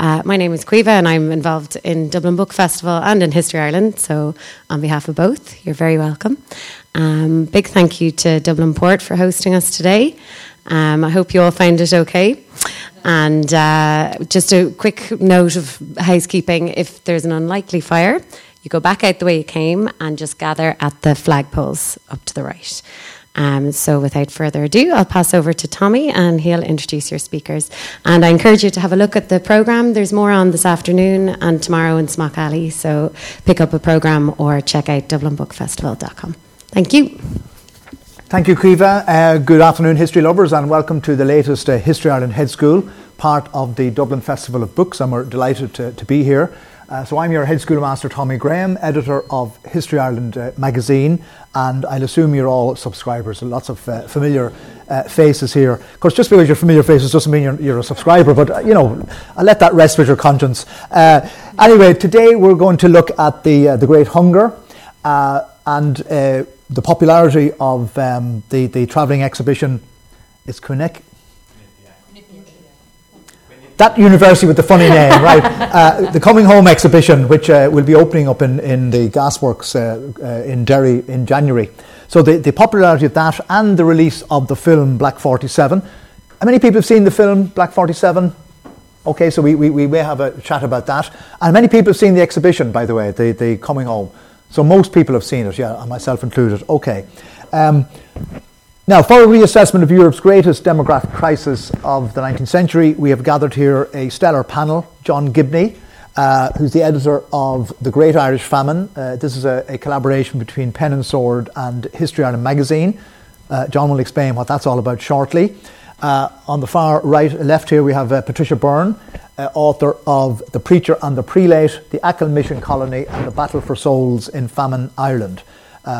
Uh, my name is Quiva, and I'm involved in Dublin Book Festival and in History Ireland. So, on behalf of both, you're very welcome. Um, big thank you to Dublin Port for hosting us today. Um, I hope you all find it okay. And uh, just a quick note of housekeeping if there's an unlikely fire, you go back out the way you came and just gather at the flagpoles up to the right. Um, so, without further ado, I'll pass over to Tommy and he'll introduce your speakers. And I encourage you to have a look at the programme. There's more on this afternoon and tomorrow in Smock Alley. So, pick up a programme or check out DublinBookFestival.com. Thank you. Thank you, Kiva. Uh, good afternoon, history lovers, and welcome to the latest uh, History Ireland Hedge School, part of the Dublin Festival of Books. I'm delighted to, to be here. Uh, so I'm your hedge schoolmaster, Tommy Graham, editor of History Ireland uh, magazine, and I'll assume you're all subscribers. Lots of uh, familiar uh, faces here. Of course, just because you're familiar faces doesn't mean you're, you're a subscriber, but uh, you know, I'll let that rest with your conscience. Uh, anyway, today we're going to look at the the Great Hunger and the popularity of um, the the travelling exhibition. It's Quinnipiac that university with the funny name, right? Uh, the Coming Home exhibition, which uh, will be opening up in, in the Glassworks uh, uh, in Derry in January. So the, the popularity of that and the release of the film Black 47. How many people have seen the film Black 47? Okay, so we, we, we may have a chat about that. And many people have seen the exhibition, by the way, the, the Coming Home. So most people have seen it, yeah, myself included. Okay. Um, now, for a reassessment of Europe's greatest demographic crisis of the 19th century, we have gathered here a stellar panel. John Gibney, uh, who's the editor of The Great Irish Famine. Uh, this is a, a, collaboration between Pen and Sword and History Ireland magazine. Uh, John will explain what that's all about shortly. Uh, on the far right, left here, we have uh, Patricia Byrne, uh, author of The Preacher and the Prelate, The Achill Mission Colony, and The Battle for Souls in Famine Ireland.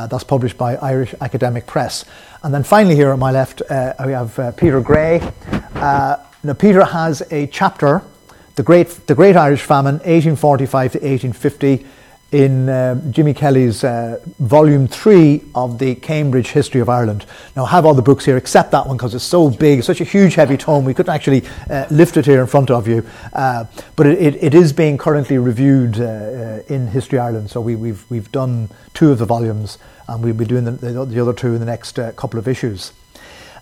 That's published by Irish Academic Press. And then finally, here on my left, uh, we have uh, Peter Gray. Uh, now, Peter has a chapter, the Great, the Great Irish Famine, 1845 to 1850, in uh, Jimmy Kelly's uh, volume three of the Cambridge History of Ireland. Now, I have all the books here except that one because it's so big, such a huge, heavy tome, we couldn't actually uh, lift it here in front of you. Uh, but it, it, it is being currently reviewed uh, uh, in History Ireland, so we, have we've, we've done two of the volumes and we'll be doing the, the, the other two in the next couple of issues.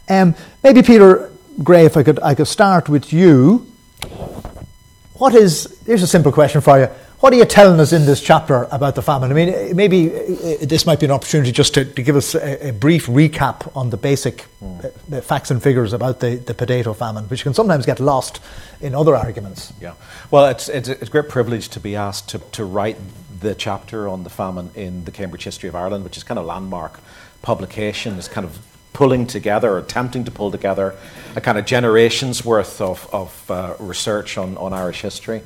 Um, maybe, Peter Gray, if I could, I could start with you. What is, here's a simple question for you what are you telling us in this chapter about the famine? I mean, maybe uh, this might be an opportunity just to, to give us a, a, brief recap on the basic mm. facts and figures about the, the potato famine, which can sometimes get lost in other arguments. Yeah. Well, it's, it's, a, it's a great privilege to be asked to, to write the chapter on the famine in the Cambridge History of Ireland, which is kind of landmark publication. It's kind of pulling together or attempting to pull together a kind of generation's worth of, of uh, research on, on Irish history.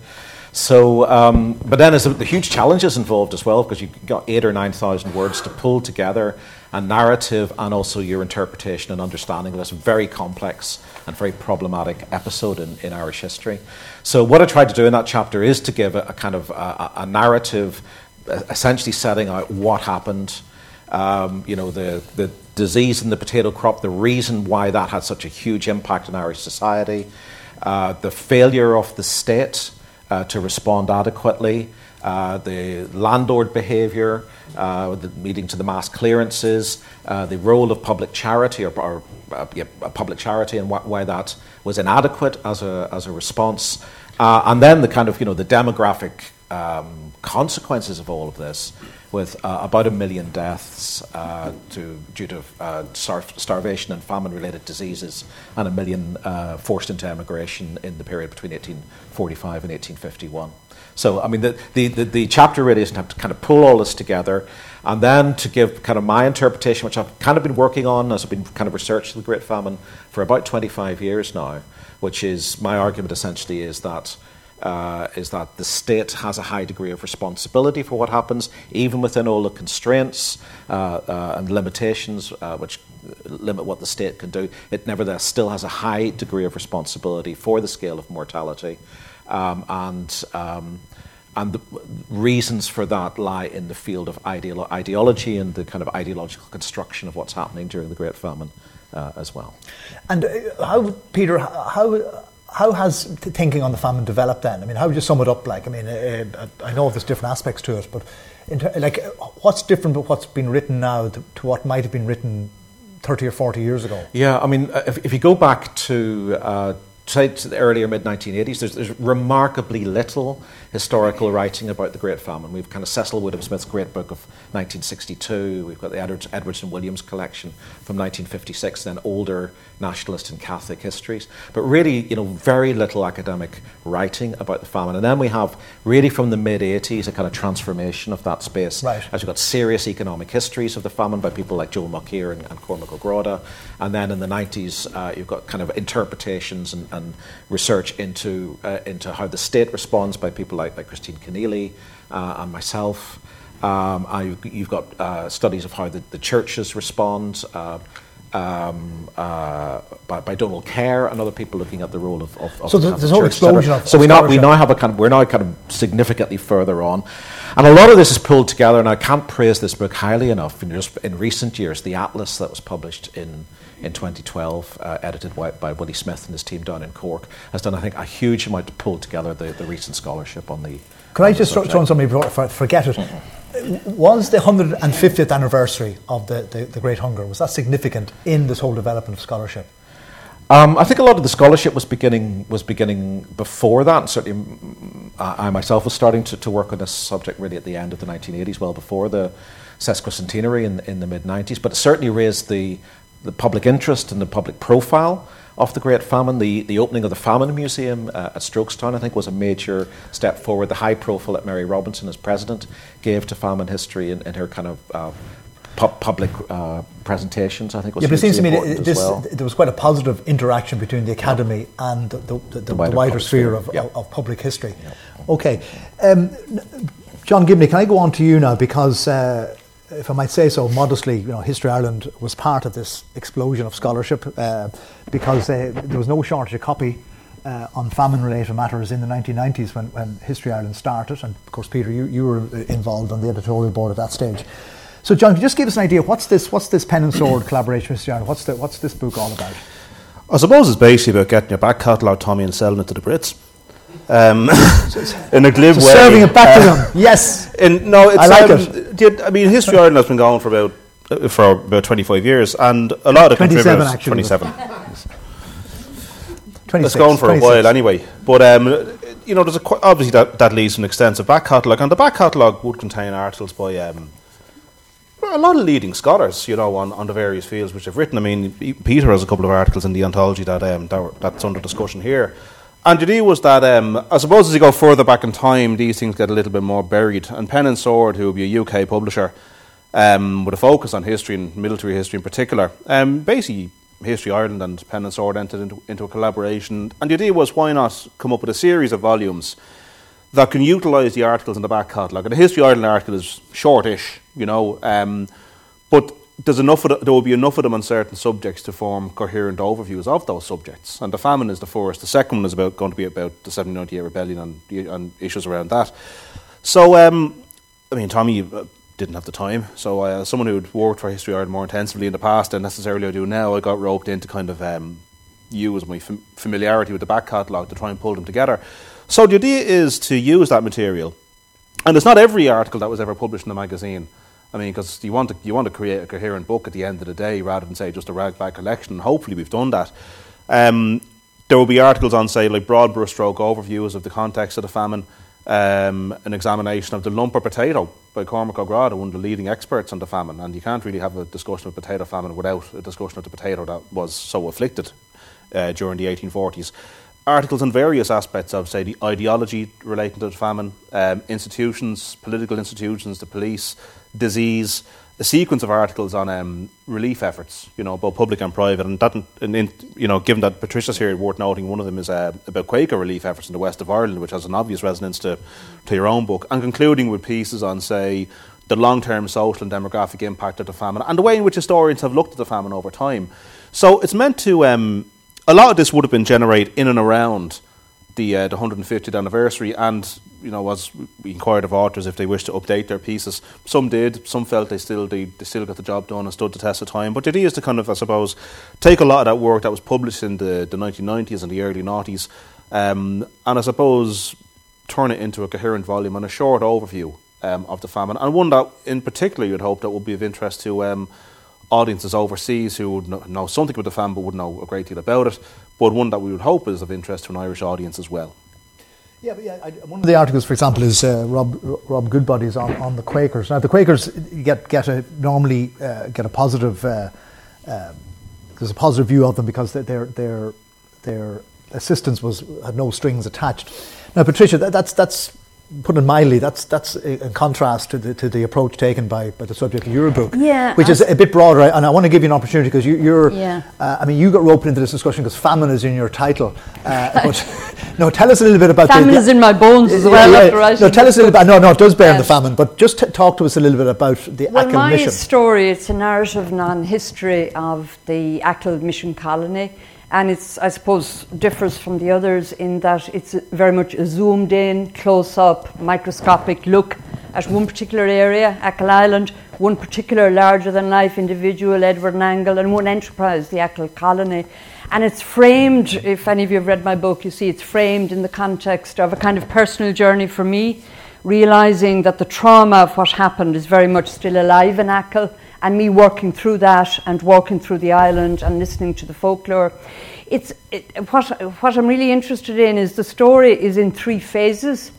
So, um, but then there's the huge challenges involved as well because you've got eight or nine thousand words to pull together a narrative and also your interpretation and understanding of this very complex and very problematic episode in, in Irish history. So, what I tried to do in that chapter is to give a, a kind of a, a, narrative, essentially setting out what happened. Um, you know, the, the disease in the potato crop, the reason why that had such a huge impact on Irish society, uh, the failure of the state uh, to respond adequately. Uh, the landlord behaviour, uh, leading to the mass clearances, uh, the role of public charity or, or uh, yeah, public charity and wh- why that was inadequate as a, as a response, uh, and then the kind of you know the demographic um, consequences of all of this, with uh, about a million deaths uh, to, due to uh, star- starvation and famine-related diseases, and a million uh, forced into emigration in the period between 1845 and 1851. So, I mean, the, the, the, the chapter really is to kind of pull all this together, and then to give kind of my interpretation, which I've kind of been working on as I've been kind of researching the Great Famine for about 25 years now, which is my argument essentially is that uh, is that the state has a high degree of responsibility for what happens, even within all the constraints uh, uh, and limitations uh, which limit what the state can do. It nevertheless still has a high degree of responsibility for the scale of mortality. Um, and um, and the reasons for that lie in the field of ideolo- ideology and the kind of ideological construction of what's happening during the Great Famine uh, as well. And uh, how, Peter, how how has thinking on the famine developed then? I mean, how would you sum it up? Like, I mean, uh, I know there's different aspects to it, but ter- like, what's different about what's been written now to, to, what might have been written 30 or 40 years ago? Yeah, I mean, if, if you go back to uh, say to the earlier mid 1980s, there's, there's, remarkably little historical writing about the Great Famine. We've kind of Cecil Woodham Smith's great book of 1962. We've got the Edwards, Edwards and Williams collection from 1956, then older nationalist and Catholic histories. But really, you know, very little academic writing about the famine. And then we have really from the mid 80s a kind of transformation of that space. Right. As we've got serious economic histories of the famine by people like Joel Mokyr and, and Cormac O'Grada. And then in the 90s, uh, you've got kind of interpretations and, and research into, uh, into how the state responds by people like, like Christine Kinealy uh, and myself. Um, I, you've got uh, studies of how the, the churches respond. Uh, um, uh, by, by, Donal Kerr and other people looking at the role of, of, of so the, whole explosion of so we now we now have a kind of we're now kind of significantly further on, and a lot of this is pulled together. And I can't praise this book highly enough. In just in recent years, the atlas that was published in in 2012, uh, edited by, by, Willie Smyth and his team down in Cork, has done, I think, a huge amount to pull together the, the recent scholarship on the. Could I just throw in something before I forget it? Was the 150th anniversary of the, the, the, Great Hunger, was that significant in this whole development of scholarship? Um, I think a lot of the scholarship was beginning was beginning before that. And certainly, I myself was starting to, to work on this subject really at the end of the 1980s, well before the sesquicentenary in, in the mid 90s. But it certainly raised the the public interest and the public profile of the Great Famine. The, the opening of the Famine Museum uh, at Strokestown, I think, was a major step forward. The high profile that Mary Robinson, as president, gave to famine history in, in her kind of uh, pu- public uh, presentations, I think was Yeah, but it seems to me this, well. there was quite a positive interaction between the Academy and the, the, the, the wider, wider sphere of, of, of, public history. Okay. Um, John Gibney, can I go on to you now? Because uh, if I might say so modestly, you know, History Ireland was part of this explosion of scholarship uh, because there was no shortage of copy uh, on famine-related matters in the 1990s when, when History Ireland started. And of course, Peter, you, you were involved on the editorial board at that stage. So, John, can you just give us an idea. What's this? What's this pen and sword collaboration with History Ireland? What's the, What's this book all about? I suppose it's basically about getting your back catalogue, Tommy, and selling it to the Brits. Um, in a glib so way. Serving it back uh, to them. Yes. In, no, I like um, it. I mean, History Ireland has been going for about uh, for about 25 years, and a lot of the 27 actually. 27. it's going for 26. a while anyway. But um, you know, there's a obviously that, that leaves an extensive back catalogue, and the back catalogue would contain articles by um, a lot of leading scholars, you know, on, on the various fields which have written. I mean, Peter has a couple of articles in the anthology that, um, that that's under discussion here. And the deal was that um, I suppose as you go further back in time, these things get a little bit more buried. And Pen and Sword, who would be a UK publisher um, with a focus on history and military history in particular, um, basically History Ireland and Pen and Sword entered into, into a collaboration. And the idea was why not come up with a series of volumes that can utilise the articles in the back catalogue. And the History Ireland article is shortish, you know, um, but there's enough the, there will be enough of them on certain subjects to form coherent overviews of those subjects. And the famine is the first. The second one is about going to be about the 1798 rebellion and, and issues around that. So, um, I mean, Tommy uh, didn't have the time. So, uh, someone who had worked for History Ireland more intensively in the past than necessarily I do now, I got roped in to kind of um, use my fam- familiarity with the back catalogue to try and pull them together. So, the idea is to use that material. And it's not every article that was ever published in the magazine. I mean, because you want to you want to create a coherent book at the end of the day, rather than say just a ragbag collection. Hopefully, we've done that. Um, there will be articles on, say, like broad brushstroke overviews of the context of the famine, um, an examination of the lumper potato by Cormac O'Grada, one of the leading experts on the famine. And you can't really have a discussion of potato famine without a discussion of the potato that was so afflicted uh, during the 1840s articles on various aspects of, say, the ideology relating to the famine, um, institutions, political institutions, the police, disease, a sequence of articles on um, relief efforts, you know, both public and private. And that, and in, you know, given that Patricia's here, worth noting, one of them is uh, about Quaker relief efforts in the west of Ireland, which has an obvious resonance to, to your own book, and concluding with pieces on, say, the long term social and demographic impact of the famine and the way in which historians have looked at the famine over time. So it's meant to, um, a lot of this would have been generated in and around the uh, the 150th anniversary, and you know, was we inquired of authors if they wished to update their pieces. Some did. Some felt they still they, they still got the job done and stood the test of time. But the idea is to kind of, I suppose, take a lot of that work that was published in the, the 1990s and the early noughties, um, and I suppose turn it into a coherent volume and a short overview um, of the famine, and one that in particular you'd hope that would be of interest to. Um, audiences overseas who would know, know something about the famine but would know a great deal about it, but one that we would hope is of interest to an Irish audience as well. Yeah, but yeah. I, one of the articles, for example, is uh, Rob Rob Goodbody's on, on the Quakers. Now, the Quakers get get a normally uh, get a positive. Uh, uh there's a positive view of them because their their their assistance was had no strings attached. Now, Patricia, that, that's that's put it mildly, that's that's in contrast to the to the approach taken by, by the subject of your book, yeah, which is a bit broader. And I want to give you an opportunity because you, are yeah. Uh, I mean, you got roped into this discussion because famine is in your title. Uh, but no, tell us a little bit about famine the, is in my bones as well. Yeah, no, tell us a little bit. No, no, it does bear in the famine, but just t- talk to us a little bit about the well, Achill my mission. story. It's a narrative non-history of the Achill mission colony and it's I suppose differs from the others in that it's very much a zoomed in, close up, microscopic look at one particular area, Achill Island, one particular larger than life individual, Edward Nangle, and one enterprise, the Achill colony. And it's framed, if any of you have read my book, you see it's framed in the context of a kind of personal journey for me, realizing that the trauma of what happened is very much still alive in Achill and me working through that and walking through the island and listening to the folklore. It's it, what what I'm really interested in is the story is in three phases.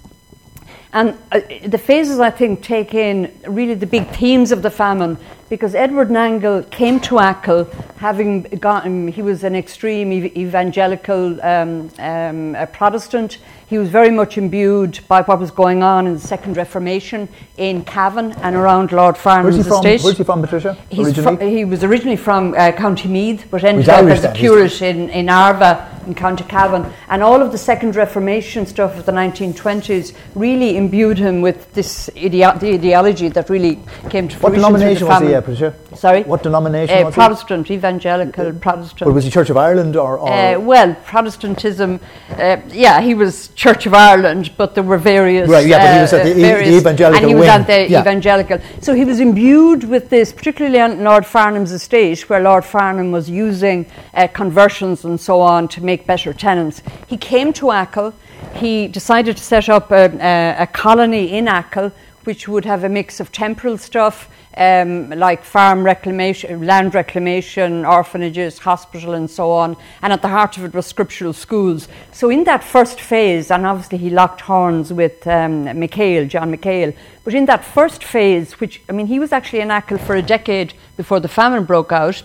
And uh, the phases, I think, take in really the big themes of the famine because Edward Nangle came to Achill having gotten, he was an extreme evangelical um, um, Protestant. He was very much imbued by what was going on in the Second Reformation in Cavan and around Lord Farnham's where's estate. Where's he from, Patricia? Fr- he was originally from uh, County Meath, but ended up as a curate in, in Arva in County Cavan. And all of the Second Reformation stuff of the 1920s really imbued him with this ideo- the ideology that really came to fruition. What denomination was he, uh, Sorry? What denomination uh, Protestant, he? evangelical uh, Protestant. But was he Church of Ireland or? or uh, well, Protestantism, uh, yeah, he was Church of Ireland, but there were various. Right, yeah, but he was at the, various, evangelical And he was wing. at the yeah. evangelical. So he was imbued with this, particularly on Lord Farnham's estate, where Lord Farnham was using conversions and so on to make better tenants. He came to Achill. He decided to set up a, a, a colony in Achill, which would have a mix of temporal stuff um, like farm reclamation, land reclamation, orphanages, hospital, and so on. And at the heart of it was scriptural schools. So in that first phase, and obviously he locked horns with um, John MacHale, but in that first phase, which I mean, he was actually in Achill for a decade before the famine broke out.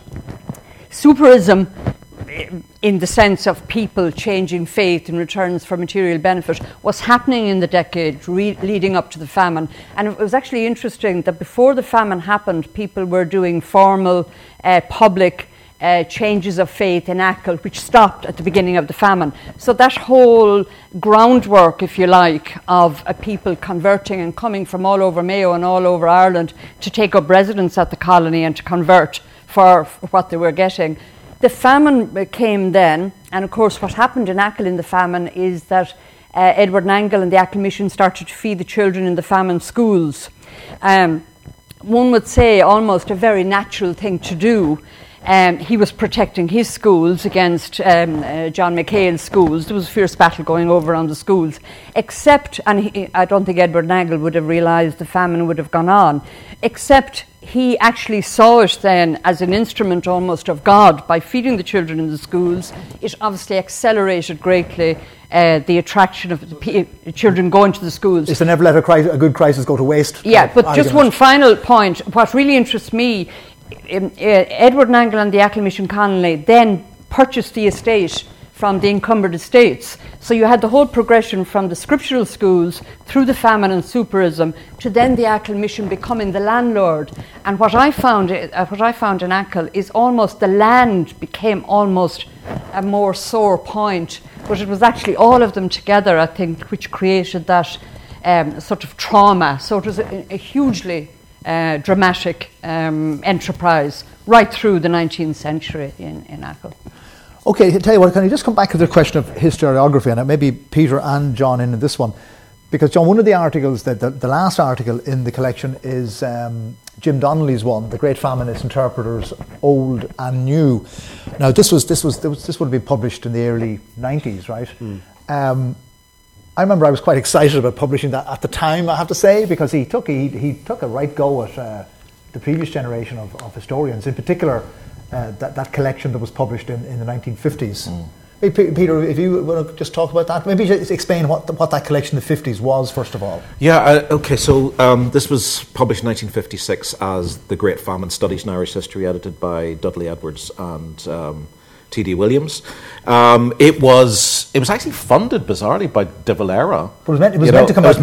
Souperism in the sense of people changing faith in returns for material benefit was happening in the decade re- leading up to the famine. And it was actually interesting that before the famine happened, people were doing formal uh, public. Uh, changes of faith in Achill, which stopped at the beginning of the famine. So that whole groundwork, if you like, of uh, people converting and coming from all over Mayo and all over Ireland to take up residence at the colony and to convert for, for what they were getting, the famine came then, and of course, what happened in Achill in the famine is that uh, Edward Nangle and the Achill Mission started to feed the children in the famine schools. Um, one would say almost a very natural thing to do. Um, he was protecting his schools against um, uh, John MacHale's schools. There was a fierce battle going over on the schools. Except, and he, I don't think Edward Nangle would have realised the famine would have gone on, except he actually saw it then as an instrument almost of God by feeding the children in the schools. It obviously accelerated greatly uh, the attraction of the p- children going to the schools. It's to never let a, cri- a, good crisis go to waste. Yeah, but argument. just one final point. What really interests me, um, uh, Edward Nangle and the Mission Colony then purchased the estate from the encumbered estates. So you had the whole progression from the scriptural schools through the famine and souperism to then the Achill mission becoming the landlord. And what I found, uh, what I found in Achill is almost the land became almost a more sore point, but it was actually all of them together, I think, which created that um, sort of trauma. So it was a, a hugely uh, dramatic um, enterprise right through the 19th century in, in Achill. Okay, tell you what, can you just come back to the question of historiography, and maybe Peter and John in this one, because John, one of the articles that the, the last article in the collection is um, Jim Donnelly's one, the Great Feminist Interpreters, Old and New. Now, this was this was this would have been published in the early '90s, right? Mm. Um, I remember I was quite excited about publishing that at the time. I have to say because he took he, he took a right go at uh, the previous generation of, of historians, in particular uh, that, that collection that was published in, in the 1950s. Mm. Hey, Peter, if you want to just talk about that, maybe just explain what, the, what that collection in the 50s was, first of all. Yeah, uh, okay, so um, this was published in 1956 as The Great Famine Studies in Irish History, edited by Dudley Edwards and um, T.D. Williams. Um, it was it was actually funded bizarrely by De Valera. It was meant, it was meant know, to come out.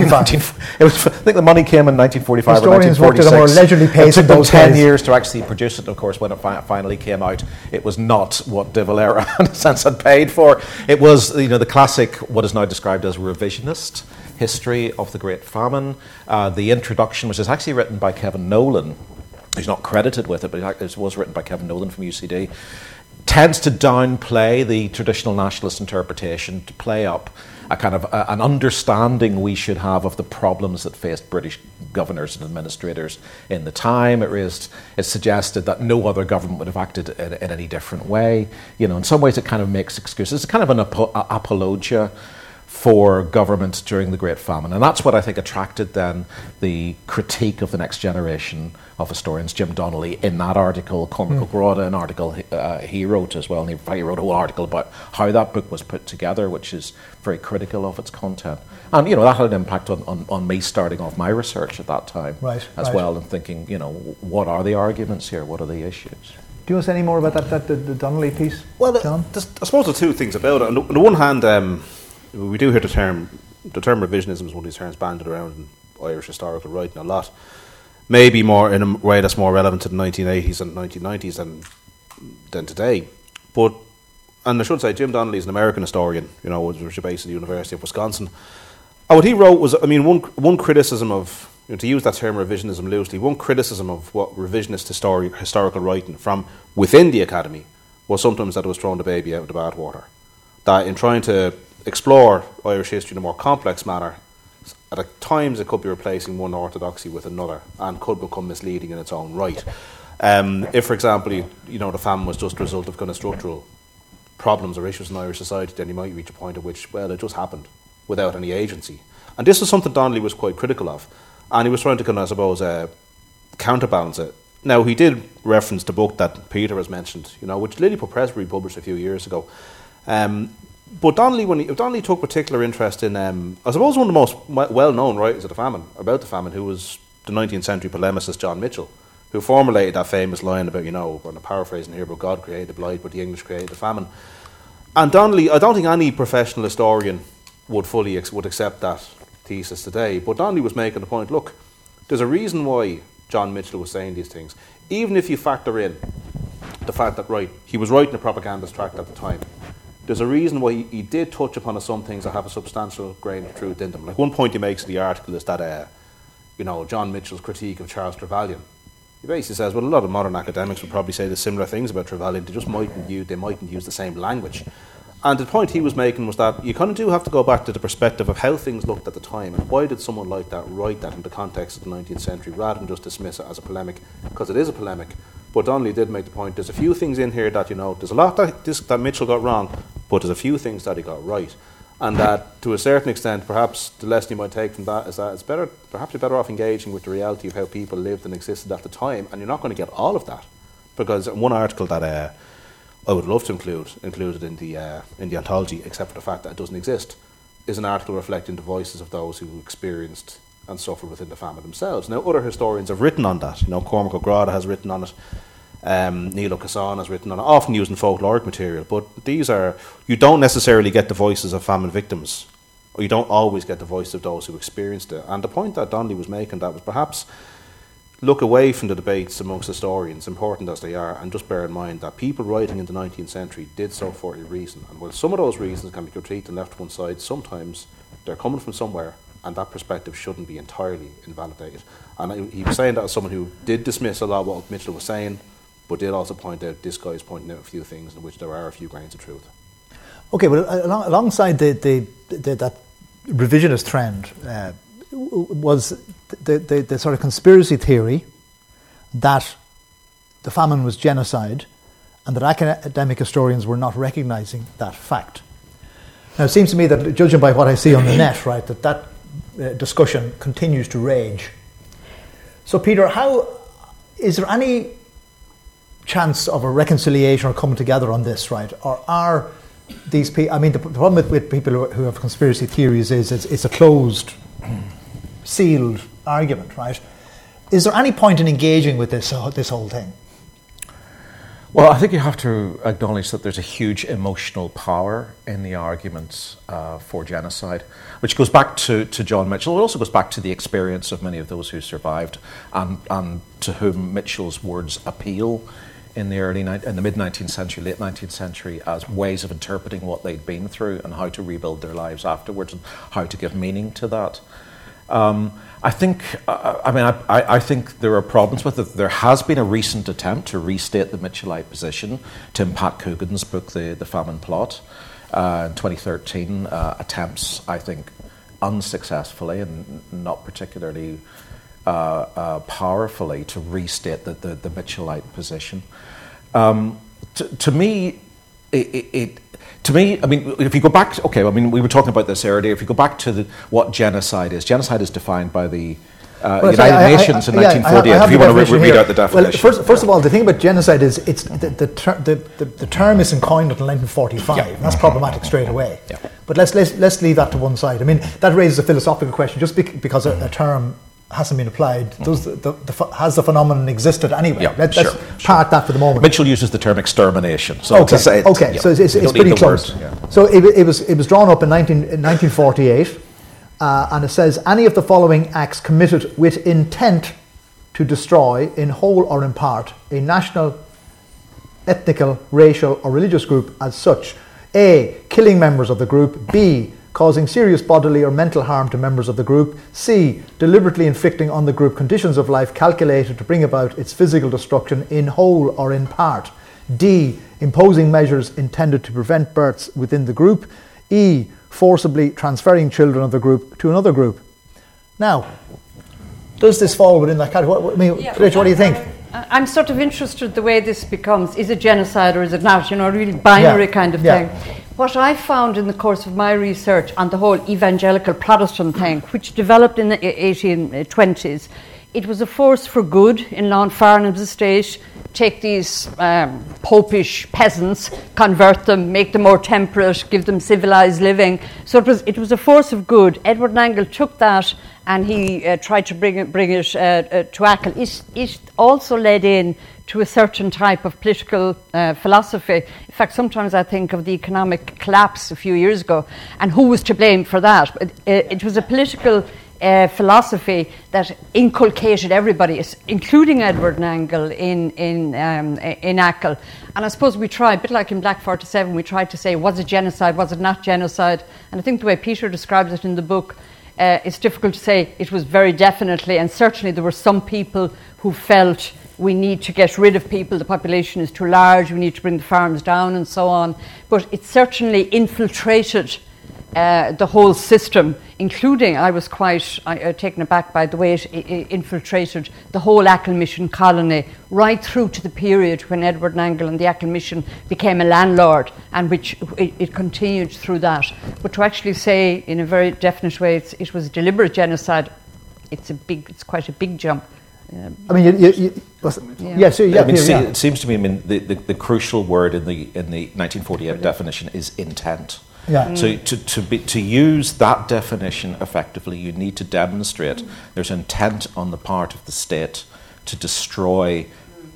in 19, it was, I think the money came in 1945 Historians or 1946. worked at leisurely pace. It took them ten days. years to actually produce it. Of course, when it fi- finally came out, it was not what De Valera, in a sense, had paid for. It was you know the classic, what is now described as revisionist history of the Great Famine. Uh, the introduction, which is actually written by Kevin Nowlan, He's not credited with it, but it was written by Kevin Nowlan from UCD tends to downplay the traditional nationalist interpretation to play up a kind of a, an understanding we should have of the problems that faced British governors and administrators in the time. It raised, it suggested that no other government would have acted in, in any different way. You know, in some ways, it kind of makes excuses. It's kind of an apo- apologia for government during the Great Famine. And that's what I think attracted then the critique of the next generation of historians, Jim Donnelly, in that article, Cormac mm. O'Grada, an article uh, he wrote as well, and he, he wrote a whole article about how that book was put together, which is very critical of its content. And, you know, that had an impact on, on, on me starting off my research at that time right, as right. well, and thinking, you know, what are the arguments here? What are the issues? Do you want to say any more about that, that the, the Donnelly piece, well, John? I suppose the two things about it. On the, on the one hand, um, we do hear the term the term revisionism is one of these terms banded around in Irish historical writing a lot. Maybe more in a way that's more relevant to the 1980s and 1990s than than today. But and I should say Jim Donnelly is an American historian, you know, is based at the University of Wisconsin. And what he wrote was, I mean, one one criticism of you know, to use that term revisionism loosely, one criticism of what revisionist histori- historical writing from within the academy was sometimes that it was throwing the baby out of the bathwater. That in trying to explore Irish history in a more complex manner, at times it could be replacing one orthodoxy with another and could become misleading in its own right. Um, if, for example, you, you, know the famine was just a result of kind of structural problems or issues in Irish society, then you might reach a point at which, well, it just happened without any agency. And this is something Donnelly was quite critical of, and he was trying to kind of, I suppose, uh, counterbalance it. Now he did reference the book that Peter has mentioned, you know, which Lilliput Press published a few years ago. Um, but Donnelly, when he, Donnelly took particular interest in, um, I suppose, one of the most well-known writers of the famine about the famine, who was the 19th century polemicist John Mitchel, who formulated that famous line about, you know, I'm paraphrasing here, but God created the blight, but the English created the famine. And Donnelly, I don't think any professional historian would fully ex- would accept that thesis today. But Donnelly was making the point: look, there's a reason why John Mitchel was saying these things, even if you factor in the fact that right, he was writing a propagandist tract at the time there's a reason why he, did touch upon some things that have a substantial grain of truth in them. Like one point he makes in the article is that, uh, you know, John Mitchel's critique of Charles Trevelyan. He basically says, well, a lot of modern academics would probably say the similar things about Trevelyan. They just mightn't use, they mightn't use the same language. And the point he was making was that you kind of do have to go back to the perspective of how things looked at the time and why did someone like that write that in the context of the 19th century rather than just dismiss it as a polemic, because it is a polemic, but Donnelly did make the point there's a few things in here that, you know, there's a lot that, this, that Mitchel got wrong, but there's a few things that he got right. And that, to a certain extent, perhaps the lesson you might take from that is that it's better, perhaps you're better off engaging with the reality of how people lived and existed at the time, and you're not going to get all of that. Because one article that uh, I would love to include, included in the, uh, in the anthology, except for the fact that it doesn't exist, is an article reflecting the voices of those who experienced and suffered within the famine themselves. Now, other historians have written on that. You know, Cormac O'Grada has written on it. Um, Niall Ó Ciosáin has written on it, often using folkloric material. But these are you don't necessarily get the voices of famine victims, or you don't always get the voice of those who experienced it. And the point that Donnelly was making that was perhaps look away from the debates amongst historians, important as they are, and just bear in mind that people writing in the 19th century did so for a reason. And while some of those reasons can be and left to one side, sometimes they're coming from somewhere and that perspective shouldn't be entirely invalidated. And he was saying that as someone who did dismiss a lot of what Mitchel was saying, but did also point out this guy is pointing out a few things in which there are a few grains of truth. Okay, but along, alongside the, the, the, that revisionist trend uh, was the, the, the sort of conspiracy theory that the famine was genocide and that academic historians were not recognizing that fact. Now, it seems to me that, judging by what I see on the net, right, that that uh, discussion continues to rage. So, Peter, how is there any chance of a reconciliation or coming together on this, right? Or are these people? I mean, the, the problem with, with, people who have conspiracy theories is it's, it's a closed, sealed argument, right? Is there any point in engaging with this uh, this whole thing? Well, I think you have to acknowledge that there's a huge emotional power in the arguments uh, for genocide, which goes back to, to John Mitchel. It also goes back to the experience of many of those who survived and, and to whom Mitchel's words appeal in the early in the mid 19th century, late 19th century, as ways of interpreting what they'd been through and how to rebuild their lives afterwards and how to give meaning to that. Um, I think, uh, I mean, I, I, think there are problems with it. There has been a recent attempt to restate the Mitchelite position. Tim Pat Coogan's book, The, the Famine Plot, uh, in 2013, uh, attempts, I think, unsuccessfully and not particularly uh, uh, powerfully to restate the, the, the Mitchelite position. Um, to, to me, it, it, to me, I mean, if you go back, okay, I mean, we were talking about this earlier. If you go back to the, what genocide is, genocide is defined by the uh, well, United I, Nations I, I, in 1948. Yeah, if you want to re- read out the definition. Well, first, first of all, the thing about genocide is it's the, the, ter- the, the, the term isn't coined until 1945. Yeah. That's problematic straight away. Yeah. But let's, let's, let's leave that to one side. I mean, that raises a philosophical question just because a, a term hasn't been applied. Does the, the, the, has the phenomenon existed anyway? Yeah, Let, us part that for the moment. Mitchel uses the term extermination. So okay, okay. Yeah, so it's, it's, it's pretty close. Word, yeah. So it, it, was it was drawn up in, 19, in 1948, uh, and it says any of the following acts committed with intent to destroy, in whole or in part, a national, ethnical, racial, or religious group as such. A. Killing members of the group. B causing serious bodily or mental harm to members of the group. C. Deliberately inflicting on the group conditions of life calculated to bring about its physical destruction in whole or in part. D. Imposing measures intended to prevent births within the group. E. Forcibly transferring children of the group to another group. Now, does this fall within that category? What, I mean, yeah, Trish, what do you think? Uh, uh, I'm sort of interested the way this becomes. Is it genocide or is it not? You know, a really binary yeah. kind of yeah. thing. What I found in the course of my research on the whole evangelical Protestant thing, which developed in the 1820s, it was a force for good in Lord Farnham's estate. Take these um, popish peasants, convert them, make them more temperate, give them civilized living. So it was, it was a force of good. Edward Nangle took that and he uh, tried to bring it, bring it uh, uh, to Achill. It, it also led in to a certain type of political uh, philosophy. In fact, sometimes I think of the economic collapse a few years ago and who was to blame for that. It, it was a political uh, philosophy that inculcated everybody, including Edward Nangle in in um, in Achill. And I suppose we tried, a bit like in Black Forty Seven, we tried to say was it genocide, was it not genocide? And I think the way Peter describes it in the book, uh, it's difficult to say. It was very definitely, and certainly there were some people who felt we need to get rid of people, the population is too large, we need to bring the farms down, and so on. But it certainly infiltrated uh, the whole system, including, I was quite uh, taken aback by the way it, infiltrated the whole Mission colony, right through to the period when Edward Nangle and the Mission became a landlord, and which it, it continued through that. But to actually say in a very definite way it was deliberate genocide, it's, a big, it's quite a big jump. I mean, you, you, you yeah. yeah, so yeah, I mean, see, it seems to me. I mean, the, the, the, crucial word in the in the 1948 definition is intent. Yeah. Mm. So to, to, be, to use that definition effectively, you need to demonstrate mm. there's intent on the part of the state to destroy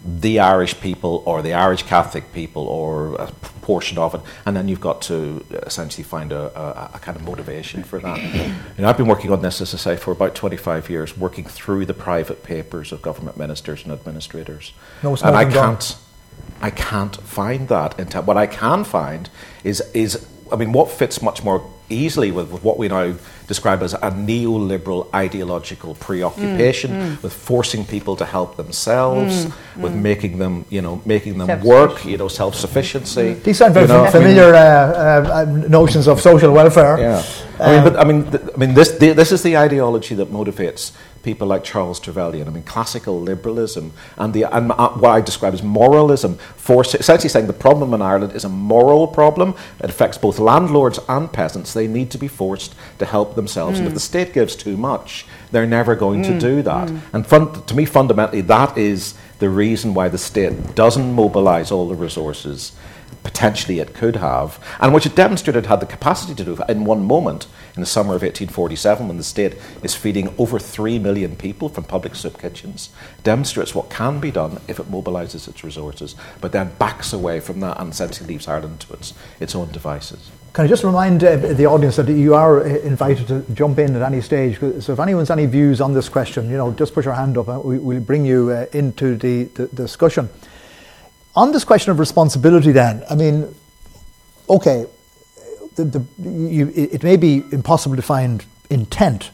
the Irish people or the Irish Catholic people or a portion of it, and then you've got to essentially find a, a, a, kind of motivation for that. and I've been working on this, as I say, for about 25 years, working through the private papers of government ministers and administrators. No and I can't, I can't find that. What I can find is, is, I mean, what fits much more easily with, with what we now describe as a neoliberal ideological preoccupation Mm, with forcing people to help themselves, with making them, you know, making them work, you know, self-sufficiency. These sound very you know, familiar uh, uh, uh, notions of social welfare. yeah, I mean, but I mean, th- I mean, this the, this is the ideology that motivates people like Charles Trevelyan. I mean, classical liberalism and the and uh, what I describe as moralism, force, essentially saying the problem in Ireland is a moral problem. It affects both landlords and peasants. They need to be forced to help themselves, and if mm. the state gives too much, they're never going to mm. do that. Mm. And fun, to me, fundamentally, that is the reason why the state doesn't mobilise all the resources potentially it could have, and which it demonstrated had the capacity to do in one moment in the summer of 1847 when the state is feeding over 3 million people from public soup kitchens, demonstrates what can be done if it mobilises its resources, but then backs away from that and essentially leaves Ireland to its, its own devices. Can I just remind uh, the audience that you are uh, invited to jump in at any stage? So if anyone's any views on this question, you know, just put your hand up and we, we'll bring you uh, into the, the discussion. On this question of responsibility, then, I mean, okay, the, the, you, it may be impossible to find intent,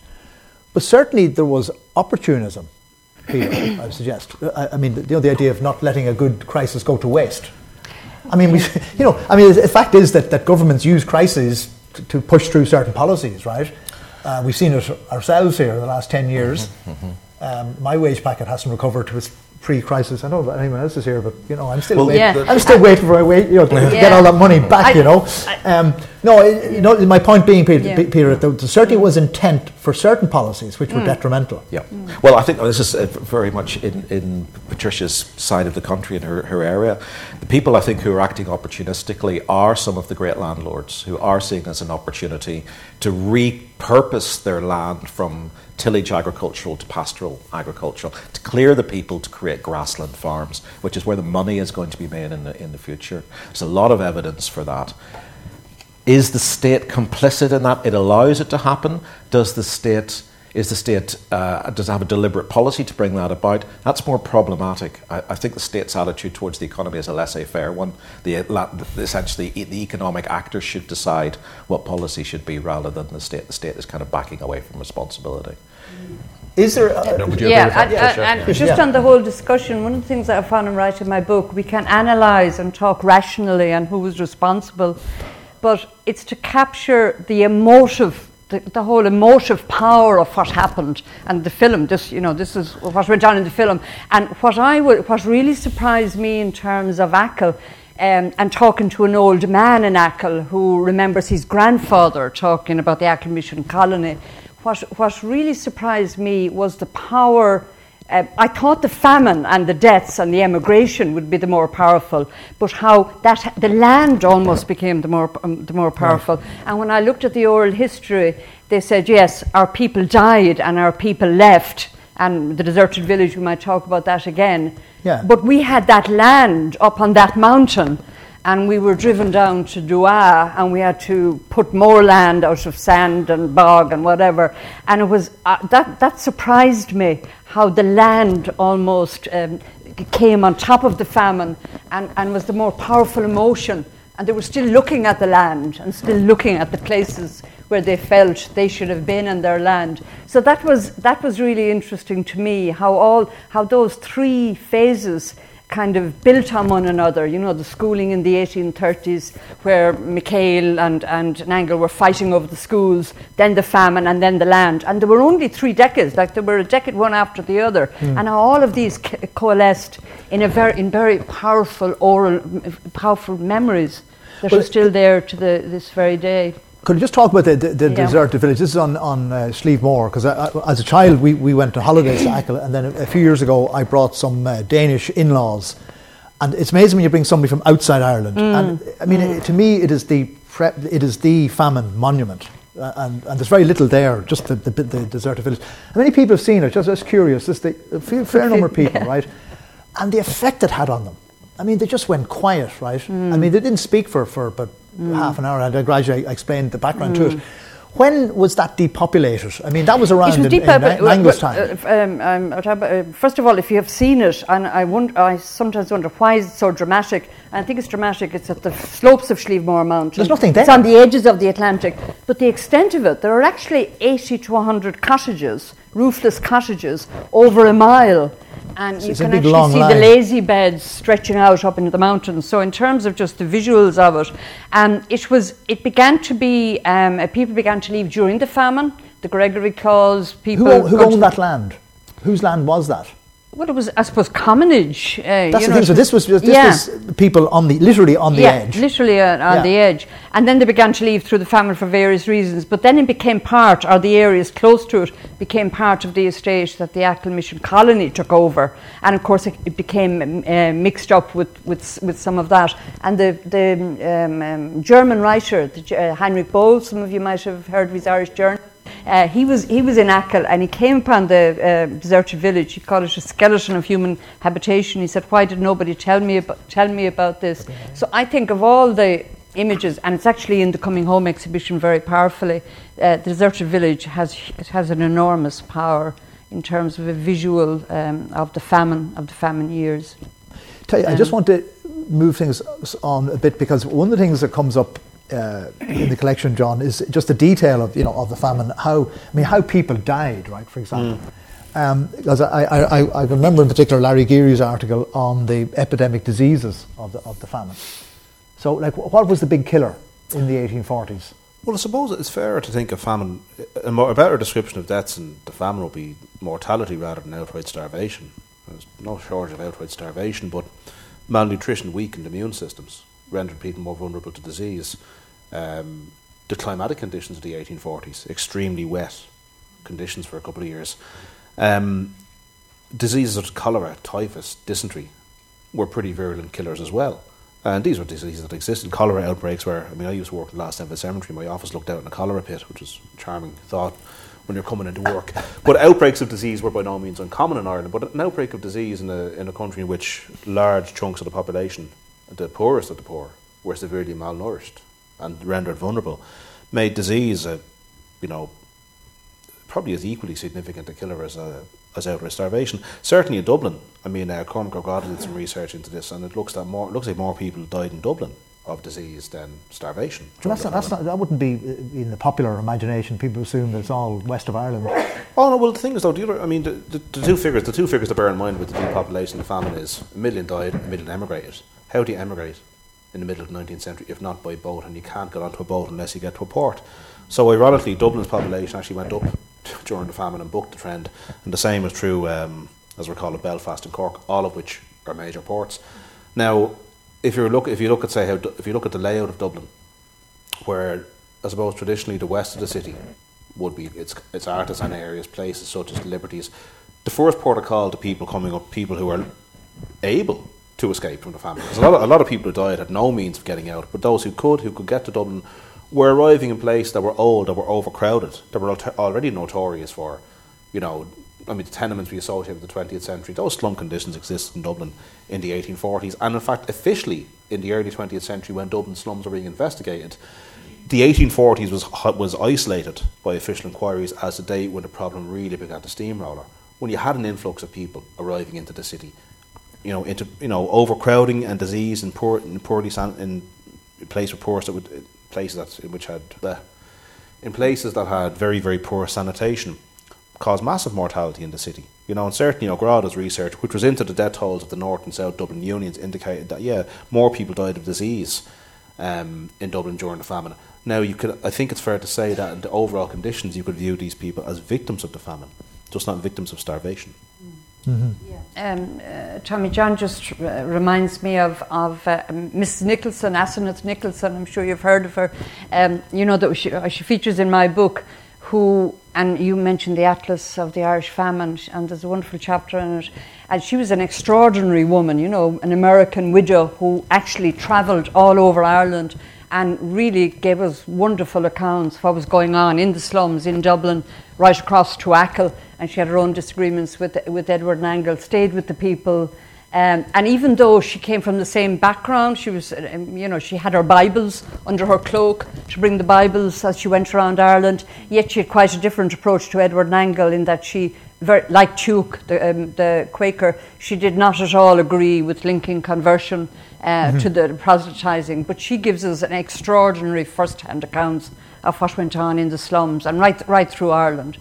but certainly there was opportunism. Peter, I suggest. I, I mean, you know, the idea of not letting a good crisis go to waste. I mean, we, you know, I mean, the fact is that, that governments use crises to, to push through certain policies, right? Uh, we've seen it ourselves here in the last 10 years. Um, my wage packet hasn't recovered to its pre-crisis. I don't know about anyone else is here, but you know, I'm still Well, waiting. Yeah. I'm still waiting for my wage, you know, to Yeah. get all that money back. I- you know, um, no, it- you know, my point being, Peter, Yeah. Peter, there there certainly was intent for certain policies which were Mm. detrimental. Yeah. Well, I think this is uh, very much in, in Patricia's side of the country, in her, her area. The people I think who are acting opportunistically are some of the great landlords who are seeing as an opportunity to repurpose their land from tillage agricultural to pastoral agricultural, to clear the people to create grassland farms, which is where the money is going to be made in the, in the future. There's a lot of evidence for that. Is the state complicit in that? It allows it to happen. Does the state is the state uh, does it have a deliberate policy to bring that about? That's more problematic. I, I think the state's attitude towards the economy is a laissez-faire one. The, the essentially e- the economic actors should decide what policy should be rather than the state. The state is kind of backing away from responsibility. Is there? A, Would yeah, and, that? and- sure. and Yeah. just Yeah. on the whole discussion, one of the things that I found in writing my book, we can analyse and talk rationally and who was responsible, but it's to capture the emotive, the, the whole emotive power of what happened. And the film, this you know, this is what went on in the film. And what I would, what really surprised me in terms of Achill. Um, and talking to an old man in Achill who remembers his grandfather talking about the Achill Mission colony, what, what really surprised me was the power. Uh, I thought the famine and the deaths and the emigration would be the more powerful, but how that the land almost became the more um, the more powerful. And when I looked at the oral history, they said yes, our people died and our people left, and the deserted village. We might talk about that again. Yeah. But we had that land up on that mountain, and we were driven down to Dooagh, and we had to put more land out of sand and bog and whatever. And it was uh, that that surprised me how the land almost um, came on top of the famine and, and was the more powerful emotion. And they were still looking at the land and still looking at the places where they felt they should have been in their land. So that was that was really interesting to me how all how those three phases kind of built on one another. You know, the schooling in the 1830s, where MacHale and, and Nangle were fighting over the schools, then the famine, and then the land. And there were only three decades, like there were a decade one after the other. Hmm. And all of these co- coalesced in, a very, in very powerful oral, powerful memories that Well, are still there to the, this very day. Could you just talk about the, the, the Yeah. deserted village? This is on, on uh, Slievemore, because as a child we, we went to holidays to Achill, and then a, a few years ago I brought some uh, Danish in laws. And it's amazing when you bring somebody from outside Ireland. And I mean, it- to me, it is the, pre- it is the famine monument. Uh, and, and there's very little there, just the, the, the deserted village. How many people have seen it? Just, just curious. Just the, a fair, fair number of people, right? And the effect it had on them. I mean, they just went quiet, right? I mean, they didn't speak for, for about half an hour. And I gradually explained the background to it. When was that depopulated? I mean, that was around It was in, in uh, well, Angus time. uh, um, um, uh, first of all, if you have seen it, and I, wonder, I sometimes wonder why is it so dramatic. I think it's dramatic. It's at the slopes of Slievemore Mountain. There's nothing there. It's on the edges of the Atlantic. But the extent of it, there are actually 80 to 100 cottages, roofless cottages, over a mile. And you it's a can actually see line. the lazy beds stretching out up into the mountains. So, in terms of just the visuals of it, um, it was it began to be um, uh, people began to leave during the famine. The Gregory clause, people Who, who owned that land? Whose land was that? Well, it was, I suppose, commonage. Uh, That's you the know, thing. So this was this yeah. was people on the literally on the yeah, edge. literally uh, on Yeah. the edge. And then they began to leave through the famine for various reasons. But then it became part, or the areas close to it became part of the estate that the Achill Mission colony took over. And of course, it, it became um, uh, mixed up with, with, with some of that. And the, the um, um, German writer, the, uh, Heinrich Böll, some of you might have heard of his Irish journal. Uh, he was he was in Achill and he came upon the uh, deserted village. He called it a skeleton of human habitation. He said, "Why did nobody tell me about tell me about this?" So I think of all the images, and it's actually in the Coming Home exhibition very powerfully. Uh, the deserted village has it has an enormous power in terms of a visual um, of the famine of the famine years. Tell you, I just want to move things on a bit because one of the things that comes up uh, in the collection, John, is just the detail of you know of the famine. How I mean, how people died, right? For example, um, because I, I, I, I remember in particular Larry Geary's article on the epidemic diseases of the of the famine. So, like, what was the big killer in the 1840s? Well, I suppose it's fairer to think of famine. A, more, a better description of deaths in the famine would be mortality rather than outright starvation. There's no shortage of outright starvation, but malnutrition weakened immune systems, rendered people more vulnerable to disease. Um, the climatic conditions of the 1840s, extremely wet conditions for a couple of years. Um, diseases such as cholera, typhus, dysentery were pretty virulent killers as well. And these were diseases that existed. Cholera outbreaks were, I mean, I used to work in the Glasnevin Cemetery. My office looked out in a cholera pit, which was a charming thought when you're coming into work. But outbreaks of disease were by no means uncommon in Ireland. But an outbreak of disease in a, in a country in which large chunks of the population, the poorest of the poor, were severely malnourished and rendered vulnerable, made disease a, you know, probably as equally significant a killer as a, as outright starvation. Certainly in Dublin, I mean, uh, Cormac Ó Gráda did some research into this, and it looks that more looks like more people died in Dublin of disease than starvation. That's not, that's not, that wouldn't be uh, in the popular imagination. People assume that it's all west of Ireland. Oh no! Well, the thing is, though, the other, I mean, the, the, the two figures, the two figures to bear in mind with the depopulation of the famine is a million died, a million emigrated. How do you emigrate in the middle of the 19th century if not by boat? And you can't get onto a boat unless you get to a port. So, ironically, Dublin's population actually went up during the famine and booked the trend, and the same is true, um, as we call it, Belfast and Cork, all of which are major ports. Now, if you look, if you look at say how, if you look at the layout of Dublin, where I suppose traditionally the west of the city would be its its artisan areas, places such as the Liberties. The first port of call to people coming up, people who are able to escape from the famine. a lot of, a lot of people who died had no means of getting out, but those who could, who could get to Dublin, were arriving in places that were old, that were overcrowded, that were already notorious for, you know, I mean, the tenements we associate with the 20th century, those slum conditions existed in Dublin in the 1840s, and in fact, officially in the early 20th century, when Dublin slums were being investigated, the 1840s was was isolated by official inquiries as the date when the problem really began to steamroller. When you had an influx of people arriving into the city, you know, into you know overcrowding and disease and poor in poorly san- in place with poor would places that in which had uh, in places that had very very poor sanitation, caused massive mortality in the city. You know, and certainly, know, research, which was into the death tolls of the North and South Dublin unions, indicated that yeah, more people died of disease um, in Dublin during the famine. Now, you could, I think it's fair to say that in the overall conditions, you could view these people as victims of the famine, just not victims of starvation. Um, uh, Tommy John just uh, reminds me of, of uh, Miss Nicholson, Asenath Nicholson. I'm sure you've heard of her. Um, you know that she, uh, she features in my book. Who and you mentioned the Atlas of the Irish Famine, and there's a wonderful chapter in it. And she was an extraordinary woman, you know, an American widow who actually travelled all over Ireland and really gave us wonderful accounts of what was going on in the slums in Dublin, right across to Achill. And she had her own disagreements with, with Edward Nangle, stayed with the people, Um, and even though she came from the same background, she was, um, you know, she had her Bibles under her cloak to bring the Bibles as she went around Ireland. Yet she had quite a different approach to Edward Nangle in that she, very, like Tuke, the, um, the Quaker, she did not at all agree with linking conversion uh, mm-hmm. to the proselytizing. But she gives us an extraordinary first-hand accounts of what went on in the slums and right, right through Ireland.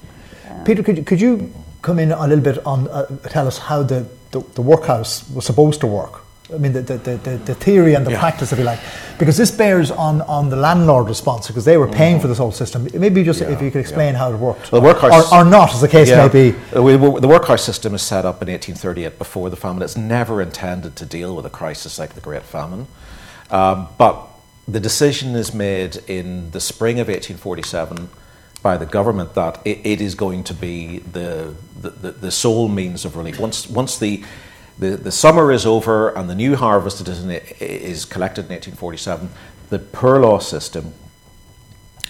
Peter, could you, could you come in a little bit on uh, tell us how the the, the workhouse was supposed to work. I mean, the, the, the, the theory and the yeah. practice, if you like. Because this bears on, on the landlord response, because they were paying mm. for this whole system. Maybe just yeah, if you could explain yeah. how it worked. Well, the workhouse, or, or, not, as the case may be. The workhouse system is set up in 1838 before the famine. It's never intended to deal with a crisis like the Great Famine. Um, but the decision is made in the spring of 1847 by the government that it, it is going to be the, the, the, sole means of relief. Once, once the, the, the summer is over and the new harvest is, is collected in 1847, the poor law system